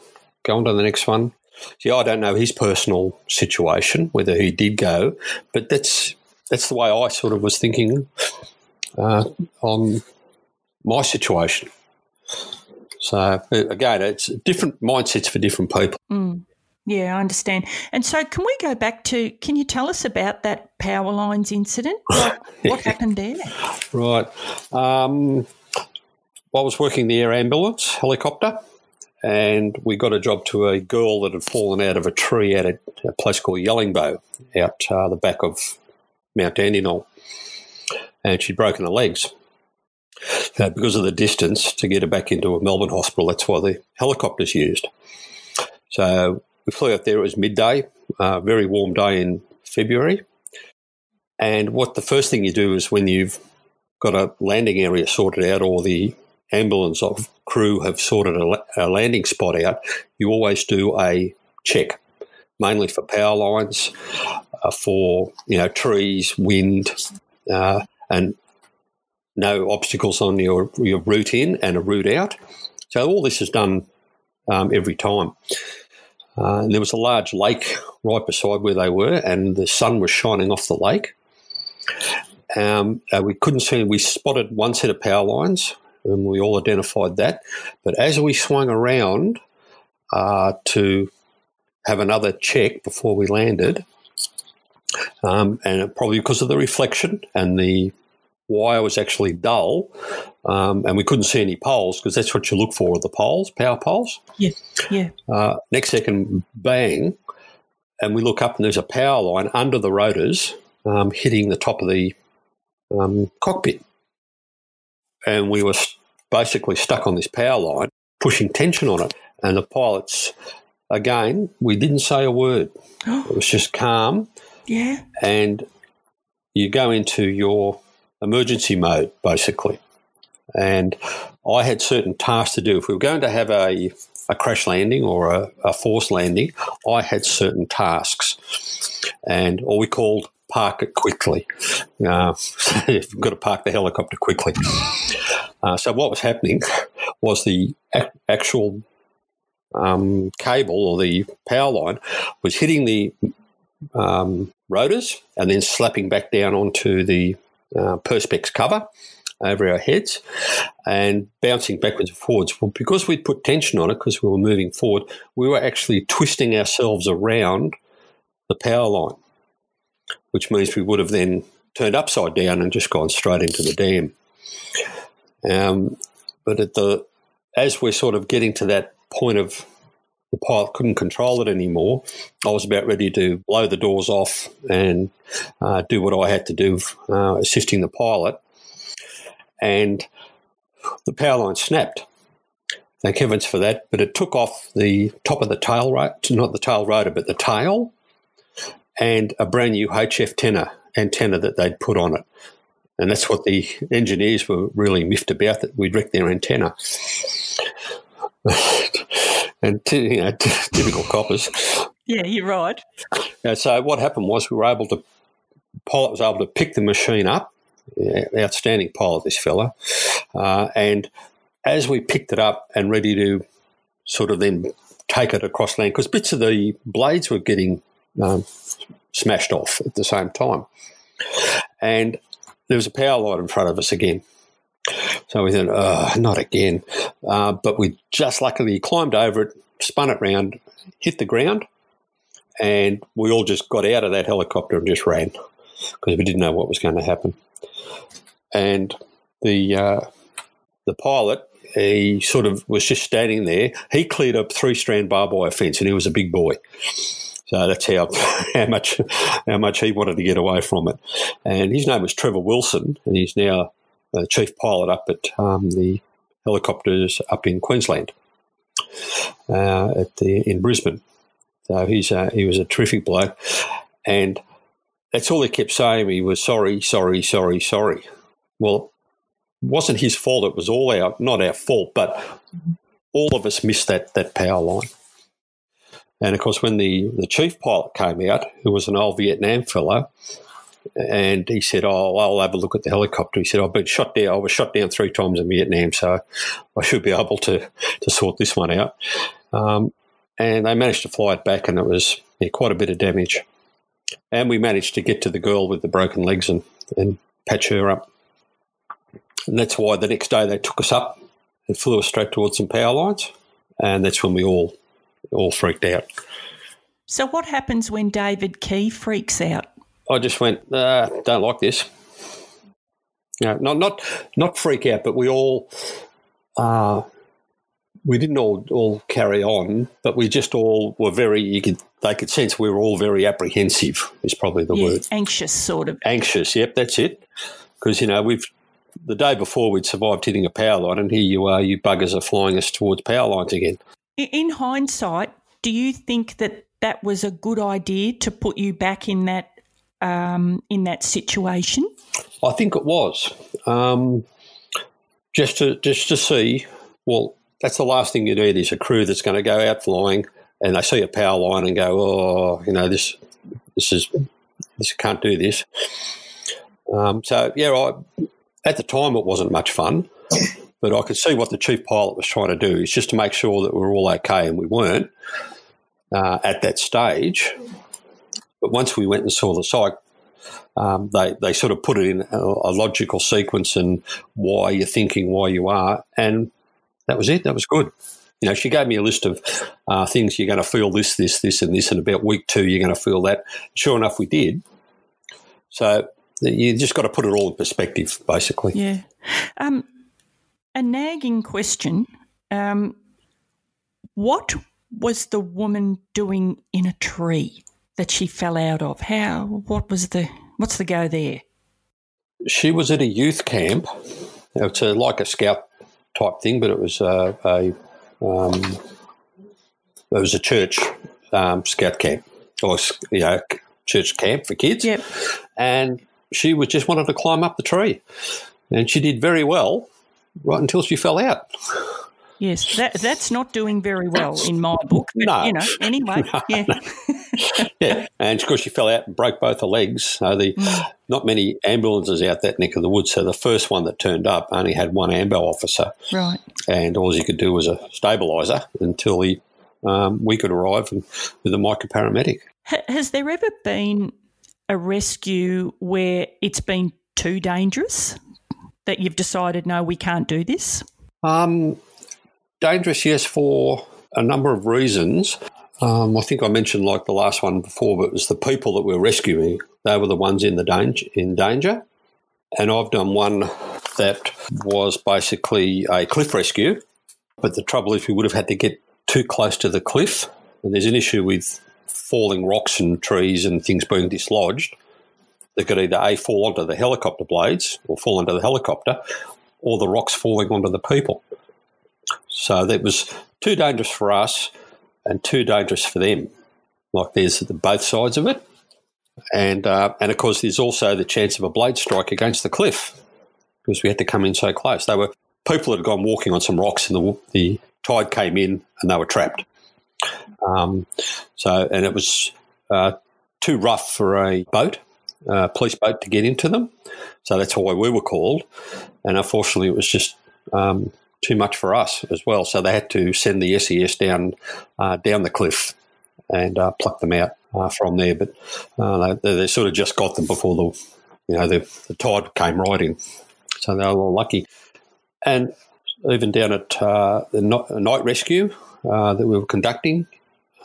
go on to the next one. See, I don't know his personal situation, whether he did go, but that's that's the way I sort of was thinking uh, on my situation. So again, it's different mindsets for different people. Mm. Yeah, I understand. And so, can we go back to? Can you tell us about that power lines incident? What, what happened there? Right. Um, I was working the air ambulance helicopter, and we got a job to a girl that had fallen out of a tree at a, a place called Yellingbo out uh, the back of Mount Dandenong, and she'd broken her legs. Uh, because of the distance to get her back into a Melbourne hospital, that's why the helicopter's used. So we flew out there. It was midday, uh, very warm day in February. And what the first thing you do is when you've got a landing area sorted out, or the ambulance of crew have sorted a, a landing spot out, you always do a check, mainly for power lines, uh, for you know trees, wind, uh, and no obstacles on your your route in and a route out. So all this is done um, every time. Uh, and there was a large lake right beside where they were, and the sun was shining off the lake. Um, uh, we couldn't see, we spotted one set of power lines, and we all identified that. But as we swung around uh, to have another check before we landed, um, and probably because of the reflection and the wire was actually dull, um, and we couldn't see any poles because that's what you look for the poles, power poles. Yeah, yeah. Uh, next second, bang, and we look up and there's a power line under the rotors um, hitting the top of the um, cockpit, and we were basically stuck on this power line, pushing tension on it, and the pilots. Again, we didn't say a word. it was just calm. Yeah. And you go into your emergency mode, basically. And I had certain tasks to do. If we were going to have a, a crash landing or a, a forced landing, I had certain tasks. And, or we called park it quickly. Uh, you've got to park the helicopter quickly. Uh, so what was happening was the ac- actual um, cable or the power line was hitting the um, rotors and then slapping back down onto the uh, perspex cover over our heads and bouncing backwards and forwards. Well, because we'd put tension on it because we were moving forward, we were actually twisting ourselves around the power line, which means we would have then turned upside down and just gone straight into the dam. Um, but at the as we're sort of getting to that point of the pilot couldn't control it anymore. I was about ready to blow the doors off and uh, do what I had to do, uh, assisting the pilot. And the power line snapped. Thank heavens for that. But it took off the top of the tail rotor, not the tail rotor, but the tail, and a brand new HF tenor antenna that they'd put on it. And that's what the engineers were really miffed about, that we'd wrecked their antenna. and t- you know, t- typical coppers. Yeah, you're right. And so what happened was we were able to, pilot was able to pick the machine up. Yeah, outstanding pilot, this fella. Uh, and as we picked it up and ready to sort of then take it across land, because bits of the blades were getting um, smashed off at the same time. And there was a power line in front of us again. So we thought, oh, not again. Uh, but we just luckily climbed over it, spun it round, hit the ground, and we all just got out of that helicopter and just ran because we didn't know what was going to happen. And the uh, the pilot, he sort of was just standing there. He cleared up three strand barbed wire fence, and he was a big boy. So that's how how much how much he wanted to get away from it. And his name was Trevor Wilson, and he's now the chief pilot up at um, the helicopters up in Queensland, uh, at the in Brisbane. So he's he was a terrific bloke, and that's all he kept saying. He was sorry, sorry, sorry, sorry. Well, it wasn't his fault. It was all our not our fault, but all of us missed that that power line. And of course, when the, the chief pilot came out, who was an old Vietnam fellow, and he said, "Oh, I'll have a look at the helicopter." He said, "I've been shot down. I was shot down three times in Vietnam, so I should be able to to sort this one out." Um, and they managed to fly it back, and it was yeah, quite a bit of damage. And we managed to get to the girl with the broken legs and, and patch her up. And that's why the next day they took us up and flew us straight towards some power lines, and that's when we all all freaked out. So, what happens when David Key freaks out? I just went, uh, don't like this. Know, not not not freak out, but we all uh, we didn't all all carry on, but we just all were very. You could they could sense we were all very apprehensive. Is probably the Yeah, word. anxious, sort of. Anxious. Yep, that's it. Because you know we've the day before we'd survived hitting a power line, and here you are, you buggers are flying us towards power lines again. In hindsight, do you think that that was a good idea to put you back in that um, in that situation? I think it was um, just to just to see. Well, that's the last thing you need is a crew that's going to go out flying and they see a power line and go, oh, you know, this this is this can't do this. Um, so yeah, I, at the time it wasn't much fun, but I could see what the chief pilot was trying to do is just to make sure that we were all okay, and we weren't uh, at that stage. But once we went and saw the site, um, they they sort of put it in a, a logical sequence and why you're thinking, why you are, and that was it. That was good. You know, she gave me a list of uh, things you're going to feel this, this, this, and this, and about week two you're going to feel that. Sure enough, we did. So you just got to put it all in perspective, basically. Yeah. Um, a nagging question. Um, what was the woman doing in a tree that she fell out of? How? What was the? What's the go there? She was at a youth camp. It's a, like a scout type thing, but it was uh, a um, it was a church um, scout camp or you know church camp for kids. Yep. And she was just wanted to climb up the tree, and she did very well right until she fell out. Yes, that that's not doing very well in my book. But, No. You know. Anyway. Yeah. yeah, and of course she fell out and broke both her legs. So the not many ambulances out that neck of the woods. So the first one that turned up only had one ambo officer, Right. and all he could do was a stabiliser until he um, we could arrive and, with a MICA paramedic. Ha- has there ever been a rescue where it's been too dangerous that you've decided no, we can't do this? Um, dangerous, yes, for a number of reasons. Um, I think I mentioned like the last one before, but it was the people that we were rescuing. They were the ones in the danger. In danger, and I've done one that was basically a cliff rescue. But the trouble is, we would have had to get too close to the cliff, and there's an issue with falling rocks and trees and things being dislodged. They could either a fall onto the helicopter blades or fall onto the helicopter, or the rocks falling onto the people. So that was too dangerous for us and too dangerous for them. Like there's the both sides of it, and uh, and of course there's also the chance of a blade strike against the cliff because we had to come in so close. They were people that had gone walking on some rocks, and the the tide came in and they were trapped. Um, so and it was uh, too rough for a boat, uh, police boat, to get into them. So that's why we were called, and unfortunately it was just um, too much for us as well. So they had to send the SES down uh, down the cliff and uh, pluck them out uh, from there. But uh, they, they sort of just got them before the you know the, the tide came right in, so they were lucky. And even down at uh, the night rescue that we were conducting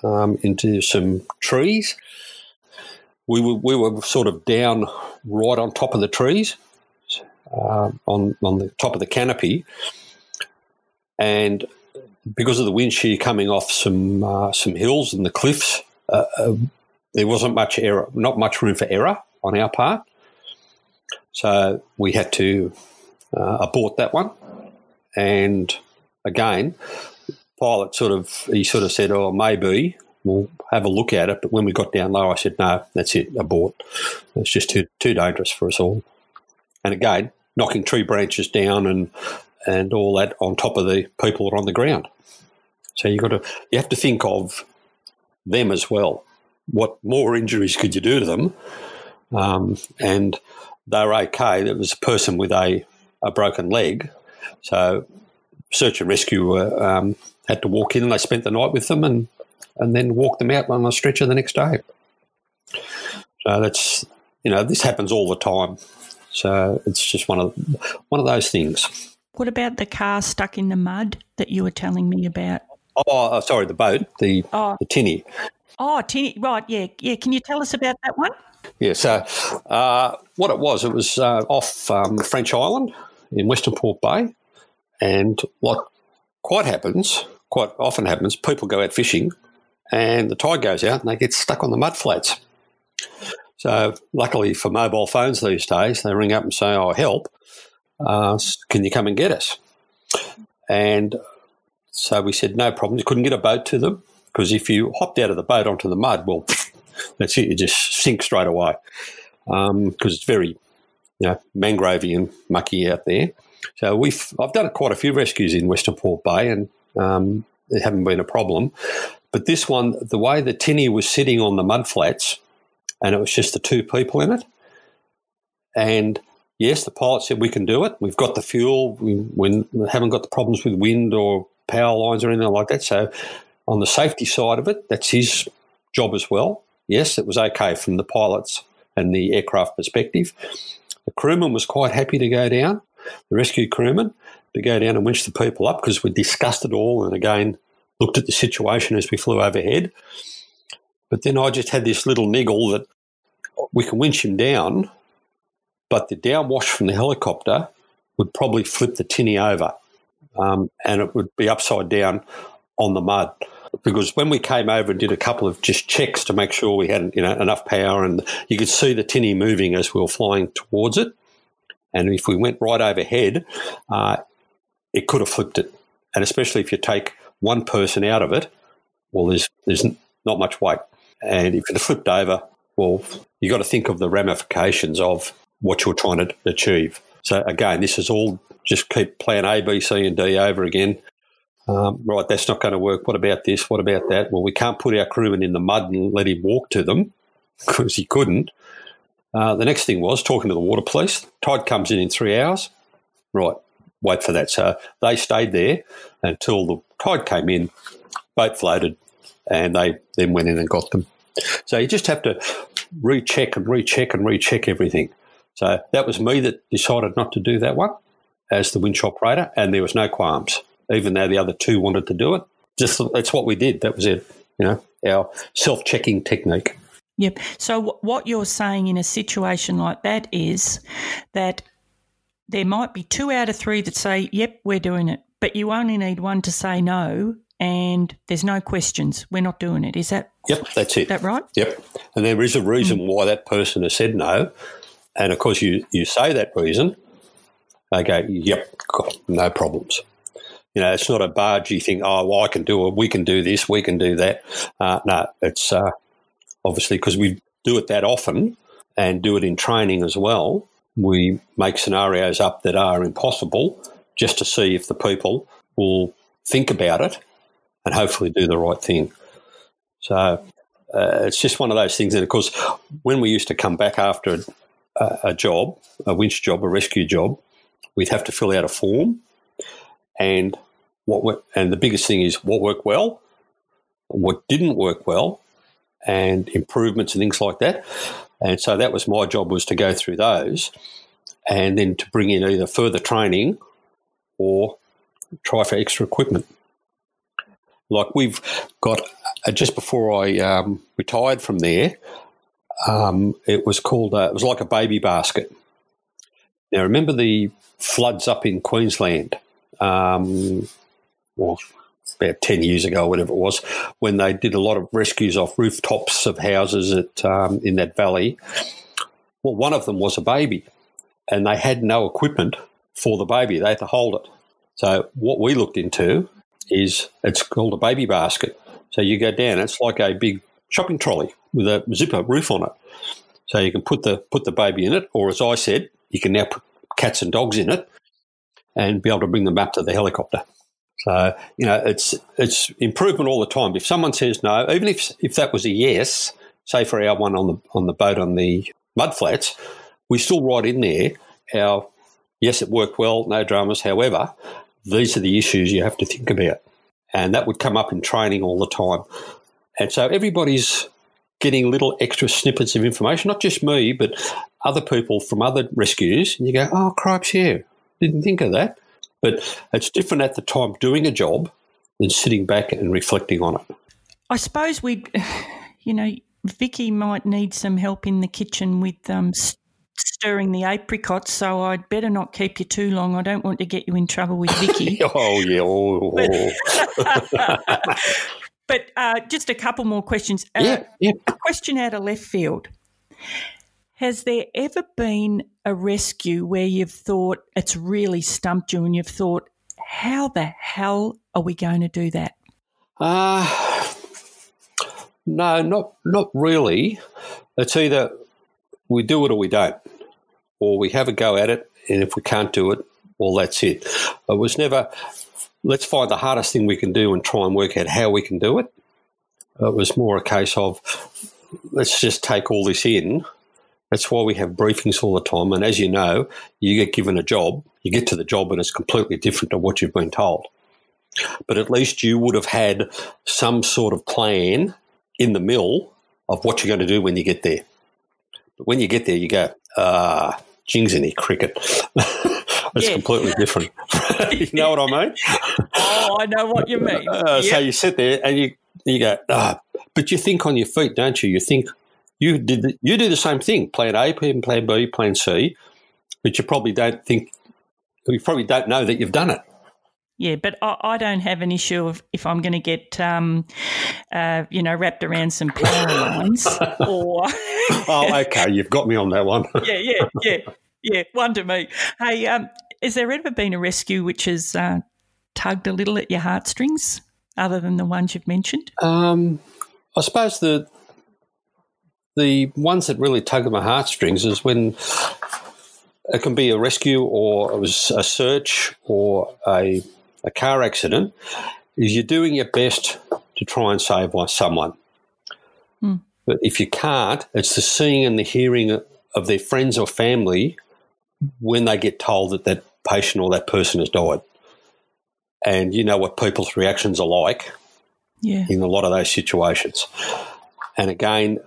um, into some trees. We were, we were sort of down right on top of the trees, um, on on the top of the canopy, and because of the wind shear coming off some uh, some hills and the cliffs, uh, uh, there wasn't much error, not much room for error on our part. So we had to uh, abort that one, and again, pilot sort of he sort of said, "Oh, maybe we'll have a look at it." But when we got down low, I said, "No, that's it, abort. It's just too too dangerous for us all." And again, knocking tree branches down and and all that on top of the people that are on the ground. So you got to you have to think of them as well. What more injuries could you do to them? Um, and they were okay. There was a person with a, a broken leg. So search and rescue um, had to walk in and they spent the night with them and, and then walk them out on a stretcher the next day. So that's, you know, this happens all the time. So it's just one of one of those things. What about the car stuck in the mud that you were telling me about? Oh, uh, sorry, the boat, the oh. the tinny. Oh, tinny, right? Yeah, yeah. Can you tell us about that one? Yeah. So, uh, what it was, it was uh, off um, French Island in Western Port Bay, and what quite happens, quite often happens, people go out fishing, and the tide goes out, and they get stuck on the mud flats. So, luckily for mobile phones these days, they ring up and say, "Oh, help! Uh, can you come and get us?" And so we said, "No problem." You couldn't get a boat to them because if you hopped out of the boat onto the mud, well, that's it. You just sink straight away because um, it's very, you know, mangrovey and mucky out there. So we've I've done quite a few rescues in Western Port Bay, and um, there haven't been a problem. But this one, the way the tinny was sitting on the mud flats, and it was just the two people in it. And yes, the pilot said we can do it. We've got the fuel. We, we haven't got the problems with wind or power lines or anything like that. So, on the safety side of it, that's his job as well. Yes, it was okay from the pilot's and the aircraft perspective. The crewman was quite happy to go down, the rescue crewman, to go down and winch the people up because we discussed it all and again looked at the situation as we flew overhead. But then I just had this little niggle that we can winch him down, but the downwash from the helicopter would probably flip the tinny over um, and it would be upside down on the mud. Because when we came over and did a couple of just checks to make sure we had you know enough power, and you could see the tinny moving as we were flying towards it, and if we went right overhead, uh, it could have flipped it. And especially if you take one person out of it, well, there's there's not much weight. And if it flipped over, well, you've got to think of the ramifications of what you're trying to achieve. So again, this is all just keep plan A, B, C, and D over again. Um, right, that's not going to work. What about this? What about that? Well, we can't put our crewman in the mud and let him walk to them because he couldn't. Uh, the next thing was talking to the water police. Tide comes in in three hours. Right, wait for that. So they stayed there until the tide came in, boat floated, and they then went in and got them. So you just have to recheck and recheck and recheck everything. So that was me that decided not to do that one as the winch operator, and there was no qualms, even though the other two wanted to do it. Just that's what we did. That was it. You know, our self-checking technique. Yep. So what you're saying in a situation like that is that there might be two out of three that say, "Yep, we're doing it," but you only need one to say no, and there's no questions. We're not doing it. Is that? Yep, that's it. That right? Yep. And there is a reason mm. why that person has said no, and of course you you say that reason. They go, "Yep, no problems." You know, it's not a bargey thing. Oh, well, I can do it. We can do this. We can do that. Uh, no, it's uh, obviously because we do it that often and do it in training as well. We make scenarios up that are impossible just to see if the people will think about it and hopefully do the right thing. So uh, it's just one of those things. And of course, when we used to come back after a, a job, a winch job, a rescue job, we'd have to fill out a form. And what and the biggest thing is what worked well, what didn't work well, and improvements and things like that. And so that was my job was to go through those, and then to bring in either further training or try for extra equipment. Like we've got uh, just before I um, retired from there, um, it was called uh, it was like a baby basket. Now remember the floods up in Queensland, um, well, about 10 years ago, whatever it was, when they did a lot of rescues off rooftops of houses at, um, in that valley. Well, one of them was a baby, and they had no equipment for the baby. They had to hold it. So, what we looked into is it's called a baby basket. So, you go down, it's like a big shopping trolley with a zipper roof on it. So, you can put the, put the baby in it, or as I said, you can now put cats and dogs in it and be able to bring them back to the helicopter. So you know, it's it's improvement all the time. If someone says no, even if if that was a yes, say for our one on the on the boat on the mud flats, we still write in there our yes, it worked well, no dramas. However, these are the issues you have to think about, and that would come up in training all the time. And so everybody's getting little extra snippets of information, not just me, but other people from other rescues. And you go, oh, cripes, yeah, didn't think of that. But it's different at the time doing a job than sitting back and reflecting on it. I suppose we, you know, Vicky might need some help in the kitchen with um, stirring the apricots, so I'd better not keep you too long. I don't want to get you in trouble with Vicky. oh yeah. Oh, oh. but uh, just a couple more questions. Uh, yeah, yeah. A question out of left field. Has there ever been a rescue where you've thought it's really stumped you and you've thought, how the hell are we going to do that? Uh, no, not not really. It's either we do it or we don't, or we have a go at it, and if we can't do it, well, that's it. It was never, let's find the hardest thing we can do and try and work out how we can do it. It was more a case of, let's just take all this in that's why we have briefings all the time. And as you know, you get given a job, you get to the job, and it's completely different to what you've been told. But at least you would have had some sort of plan in the mill of what you're going to do when you get there. But when you get there, you go, ah, jings any cricket. it's yeah. completely different. you know what I mean? Oh, I know what you mean. Uh, yep. So you sit there and you you go, ah, but you think on your feet, don't you? You think, you did the, you do the same thing. Plan A, plan, plan B, plan C, but you probably don't think you probably don't know that you've done it. Yeah, but I, I don't have an issue of if I'm going to get, um, uh, you know, wrapped around some power lines or. oh, okay, you've got me on that one. yeah, yeah, yeah, yeah. One to me. Hey, um, has there ever been a rescue which has uh, tugged a little at your heartstrings, other than the ones you've mentioned? Um, I suppose the the ones that really tug at my heartstrings is when it can be a rescue or it was a search or a, a car accident, is you're doing your best to try and save someone. Mm. But if you can't, it's the seeing and the hearing of their friends or family when they get told that that patient or that person has died. And you know what people's reactions are like yeah. in a lot of those situations. And again,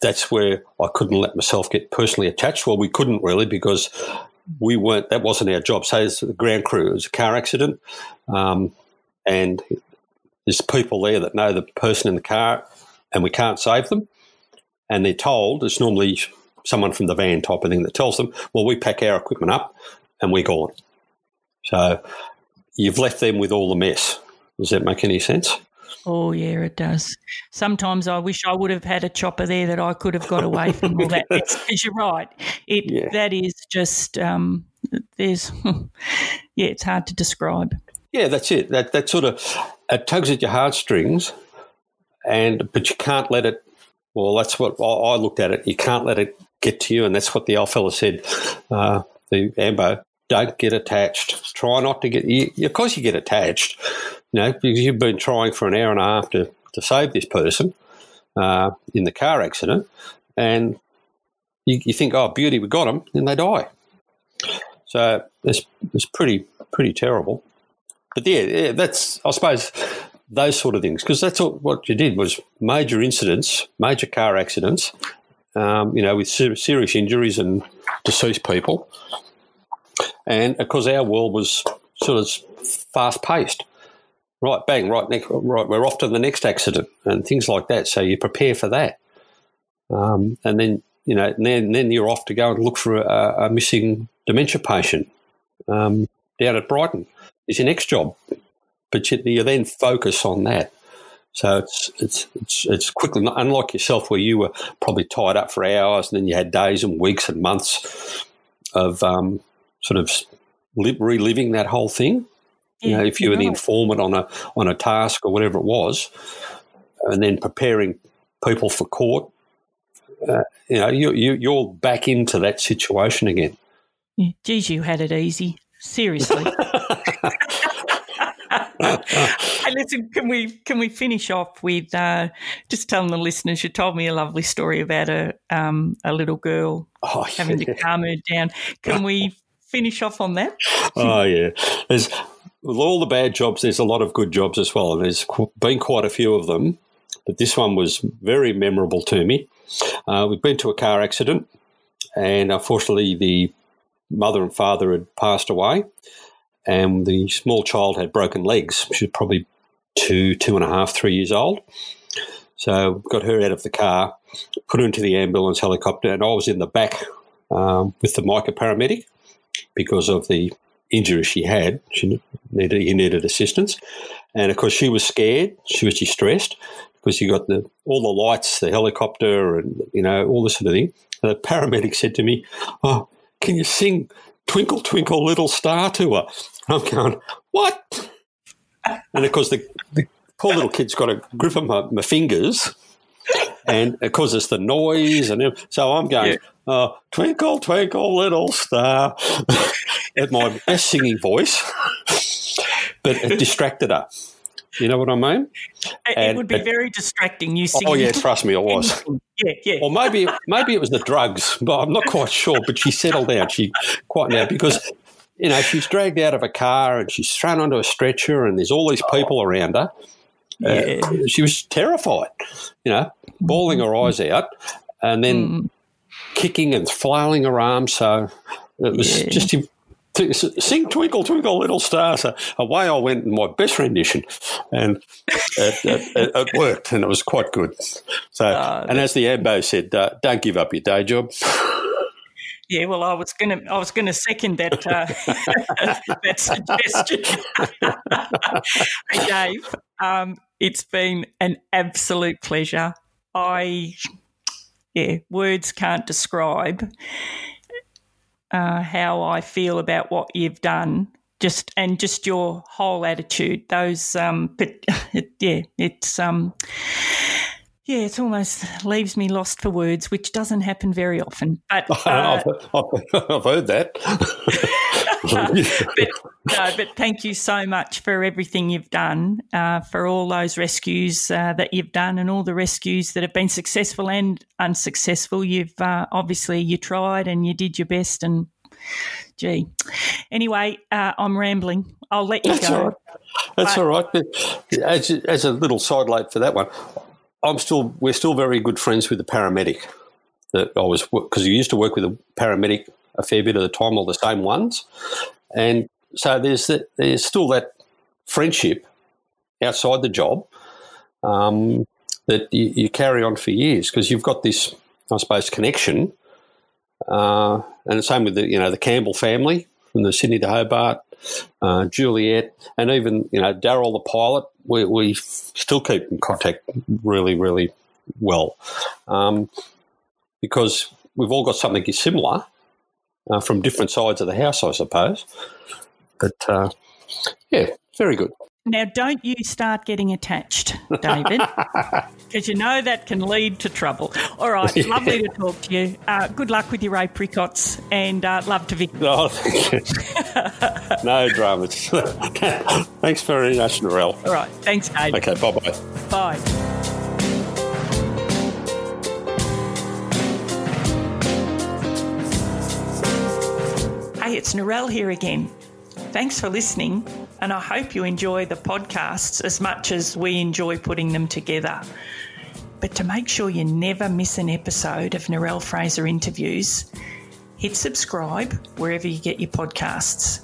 that's where I couldn't let myself get personally attached. Well, we couldn't really because we weren't. That wasn't our job. Say it's the ground crew. It was a car accident, um, and there's people there that know the person in the car, and we can't save them. And they're told it's normally someone from the van type of thing that tells them, "Well, we pack our equipment up and we're gone." So you've left them with all the mess. Does that make any sense? Oh yeah, it does. Sometimes I wish I would have had a chopper there that I could have got away from all that. Because you're right, it yeah. that is just um, there's yeah, it's hard to describe. Yeah, that's it. That that sort of it tugs at your heartstrings, and but you can't let it. Well, that's what I looked at it. You can't let it get to you, and that's what the old fella said. Uh, the Ambo, don't get attached. Try not to get. You, of course, you get attached you know, because you've been trying for an hour and a half to, to save this person uh, in the car accident, and you, you, think, oh, beauty, we got them, and they die. So it's, it's pretty pretty terrible. But yeah, yeah, that's I suppose those sort of things because that's all, what you did was major incidents, major car accidents, um, you know, with ser- serious injuries and deceased people, and because our world was sort of fast paced right, bang, right, next, right, we're off to the next accident and things like that. So you prepare for that. Um, and then, you know, and then, then you're off to go and look for a, a missing dementia patient um, down at Brighton is your next job. But you, you then focus on that. So it's it's it's it's quickly unlike yourself where you were probably tied up for hours and then you had days and weeks and months of um, sort of reliving that whole thing. You know, if you were the informant on a on a task or whatever it was, and then preparing people for court, uh, you know, you, you you're back into that situation again. Yeah. Geez, you had it easy. Seriously. hey, listen, can we can we finish off with uh, just telling the listeners? You told me a lovely story about a um, a little girl Oh, having yeah. to calm her down. Can we finish off on that? oh yeah. There's with all the bad jobs, there's a lot of good jobs as well, and there's been quite a few of them. But this one was very memorable to me. Uh, we'd been to a car accident, and unfortunately, the mother and father had passed away, and the small child had broken legs. She was probably two, two and a half, three years old. So got her out of the car, put her into the ambulance helicopter, and I was in the back um, with the MICA paramedic because of the injury she had. She needed he needed assistance, and of course she was scared. She was distressed because you got the all the lights, the helicopter, and you know all this sort of thing. And the paramedic said to me, "Oh, can you sing Twinkle Twinkle Little Star to her?" I'm going, "What?" And of course the, the poor little kid's got a grip of my, my fingers. And course, it's the noise, and so I'm going, oh, "Twinkle, twinkle, little star," at my best singing voice, but it distracted her. You know what I mean? It, And- would be very distracting. You singing. Oh yeah, trust me, it was. Yeah, yeah. Or maybe maybe it was the drugs, but I'm not quite sure. But she settled down. She quite now because you know she's dragged out of a car and she's thrown onto a stretcher, and there's all these people around her. Yeah. Uh, she was terrified, you know, bawling her eyes out, and then Mm. Kicking and flailing her arms. So it was Yeah. just to, to sing "Twinkle Twinkle Little Star." So away I went in my best rendition, and it, it, it, it worked, and it was quite good. So, Ah, and as the ambo said, uh, don't give up your day job. Yeah, well, I was gonna, I was gonna second that uh, that suggestion. hey, Dave, um, it's been an absolute pleasure. I, yeah, words can't describe uh, how I feel about what you've done. Just and just your whole attitude. Those, um, but it, yeah, it's um. Yeah, it's almost leaves me lost for words, which doesn't happen very often. But uh, I've, I've, I've heard that. but, no, but thank you so much for everything you've done, uh, for all those rescues uh, that you've done, and all the rescues that have been successful and unsuccessful. You've uh, obviously you tried and you did your best, and gee. Anyway, uh, I'm rambling. I'll let you That's go. all right. That's all right. As, as a little sidelight for that one, I'm still we're still very good friends with the paramedic that I was because you used to work with a paramedic a fair bit of the time, all the same ones, and so there's that, there's still that friendship outside the job um, that you, you carry on for years because you've got this, I suppose, connection. Uh, and the same with the you know the Campbell family from the Sydney to Hobart, uh, Juliet, and even you know Daryl the pilot. We, we still keep in contact really, really well um, because we've all got something similar uh, from different sides of the house, I suppose. But uh, yeah, very good. Now, don't you start getting attached, David, because you know that can lead to trouble. All right, lovely to talk to you. Uh, good luck with your apricots and uh, love to Vic. No, thank you. no dramas. Thanks very much, Narelle. All right, thanks, David. Okay, bye bye. Bye. It's Narelle here again. Thanks for listening, and I hope you enjoy the podcasts as much as we enjoy putting them together. But to make sure you never miss an episode of Narelle Fraser interviews, hit subscribe wherever you get your podcasts.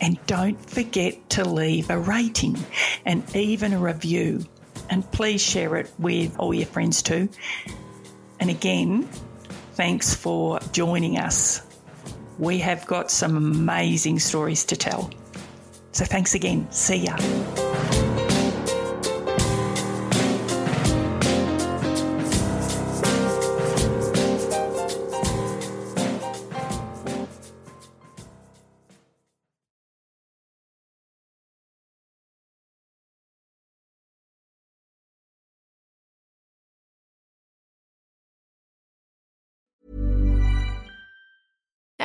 And don't forget to leave a rating and even a review. And please share it with all your friends too. And again, thanks for joining us. We have got some amazing stories to tell. So thanks again. See ya.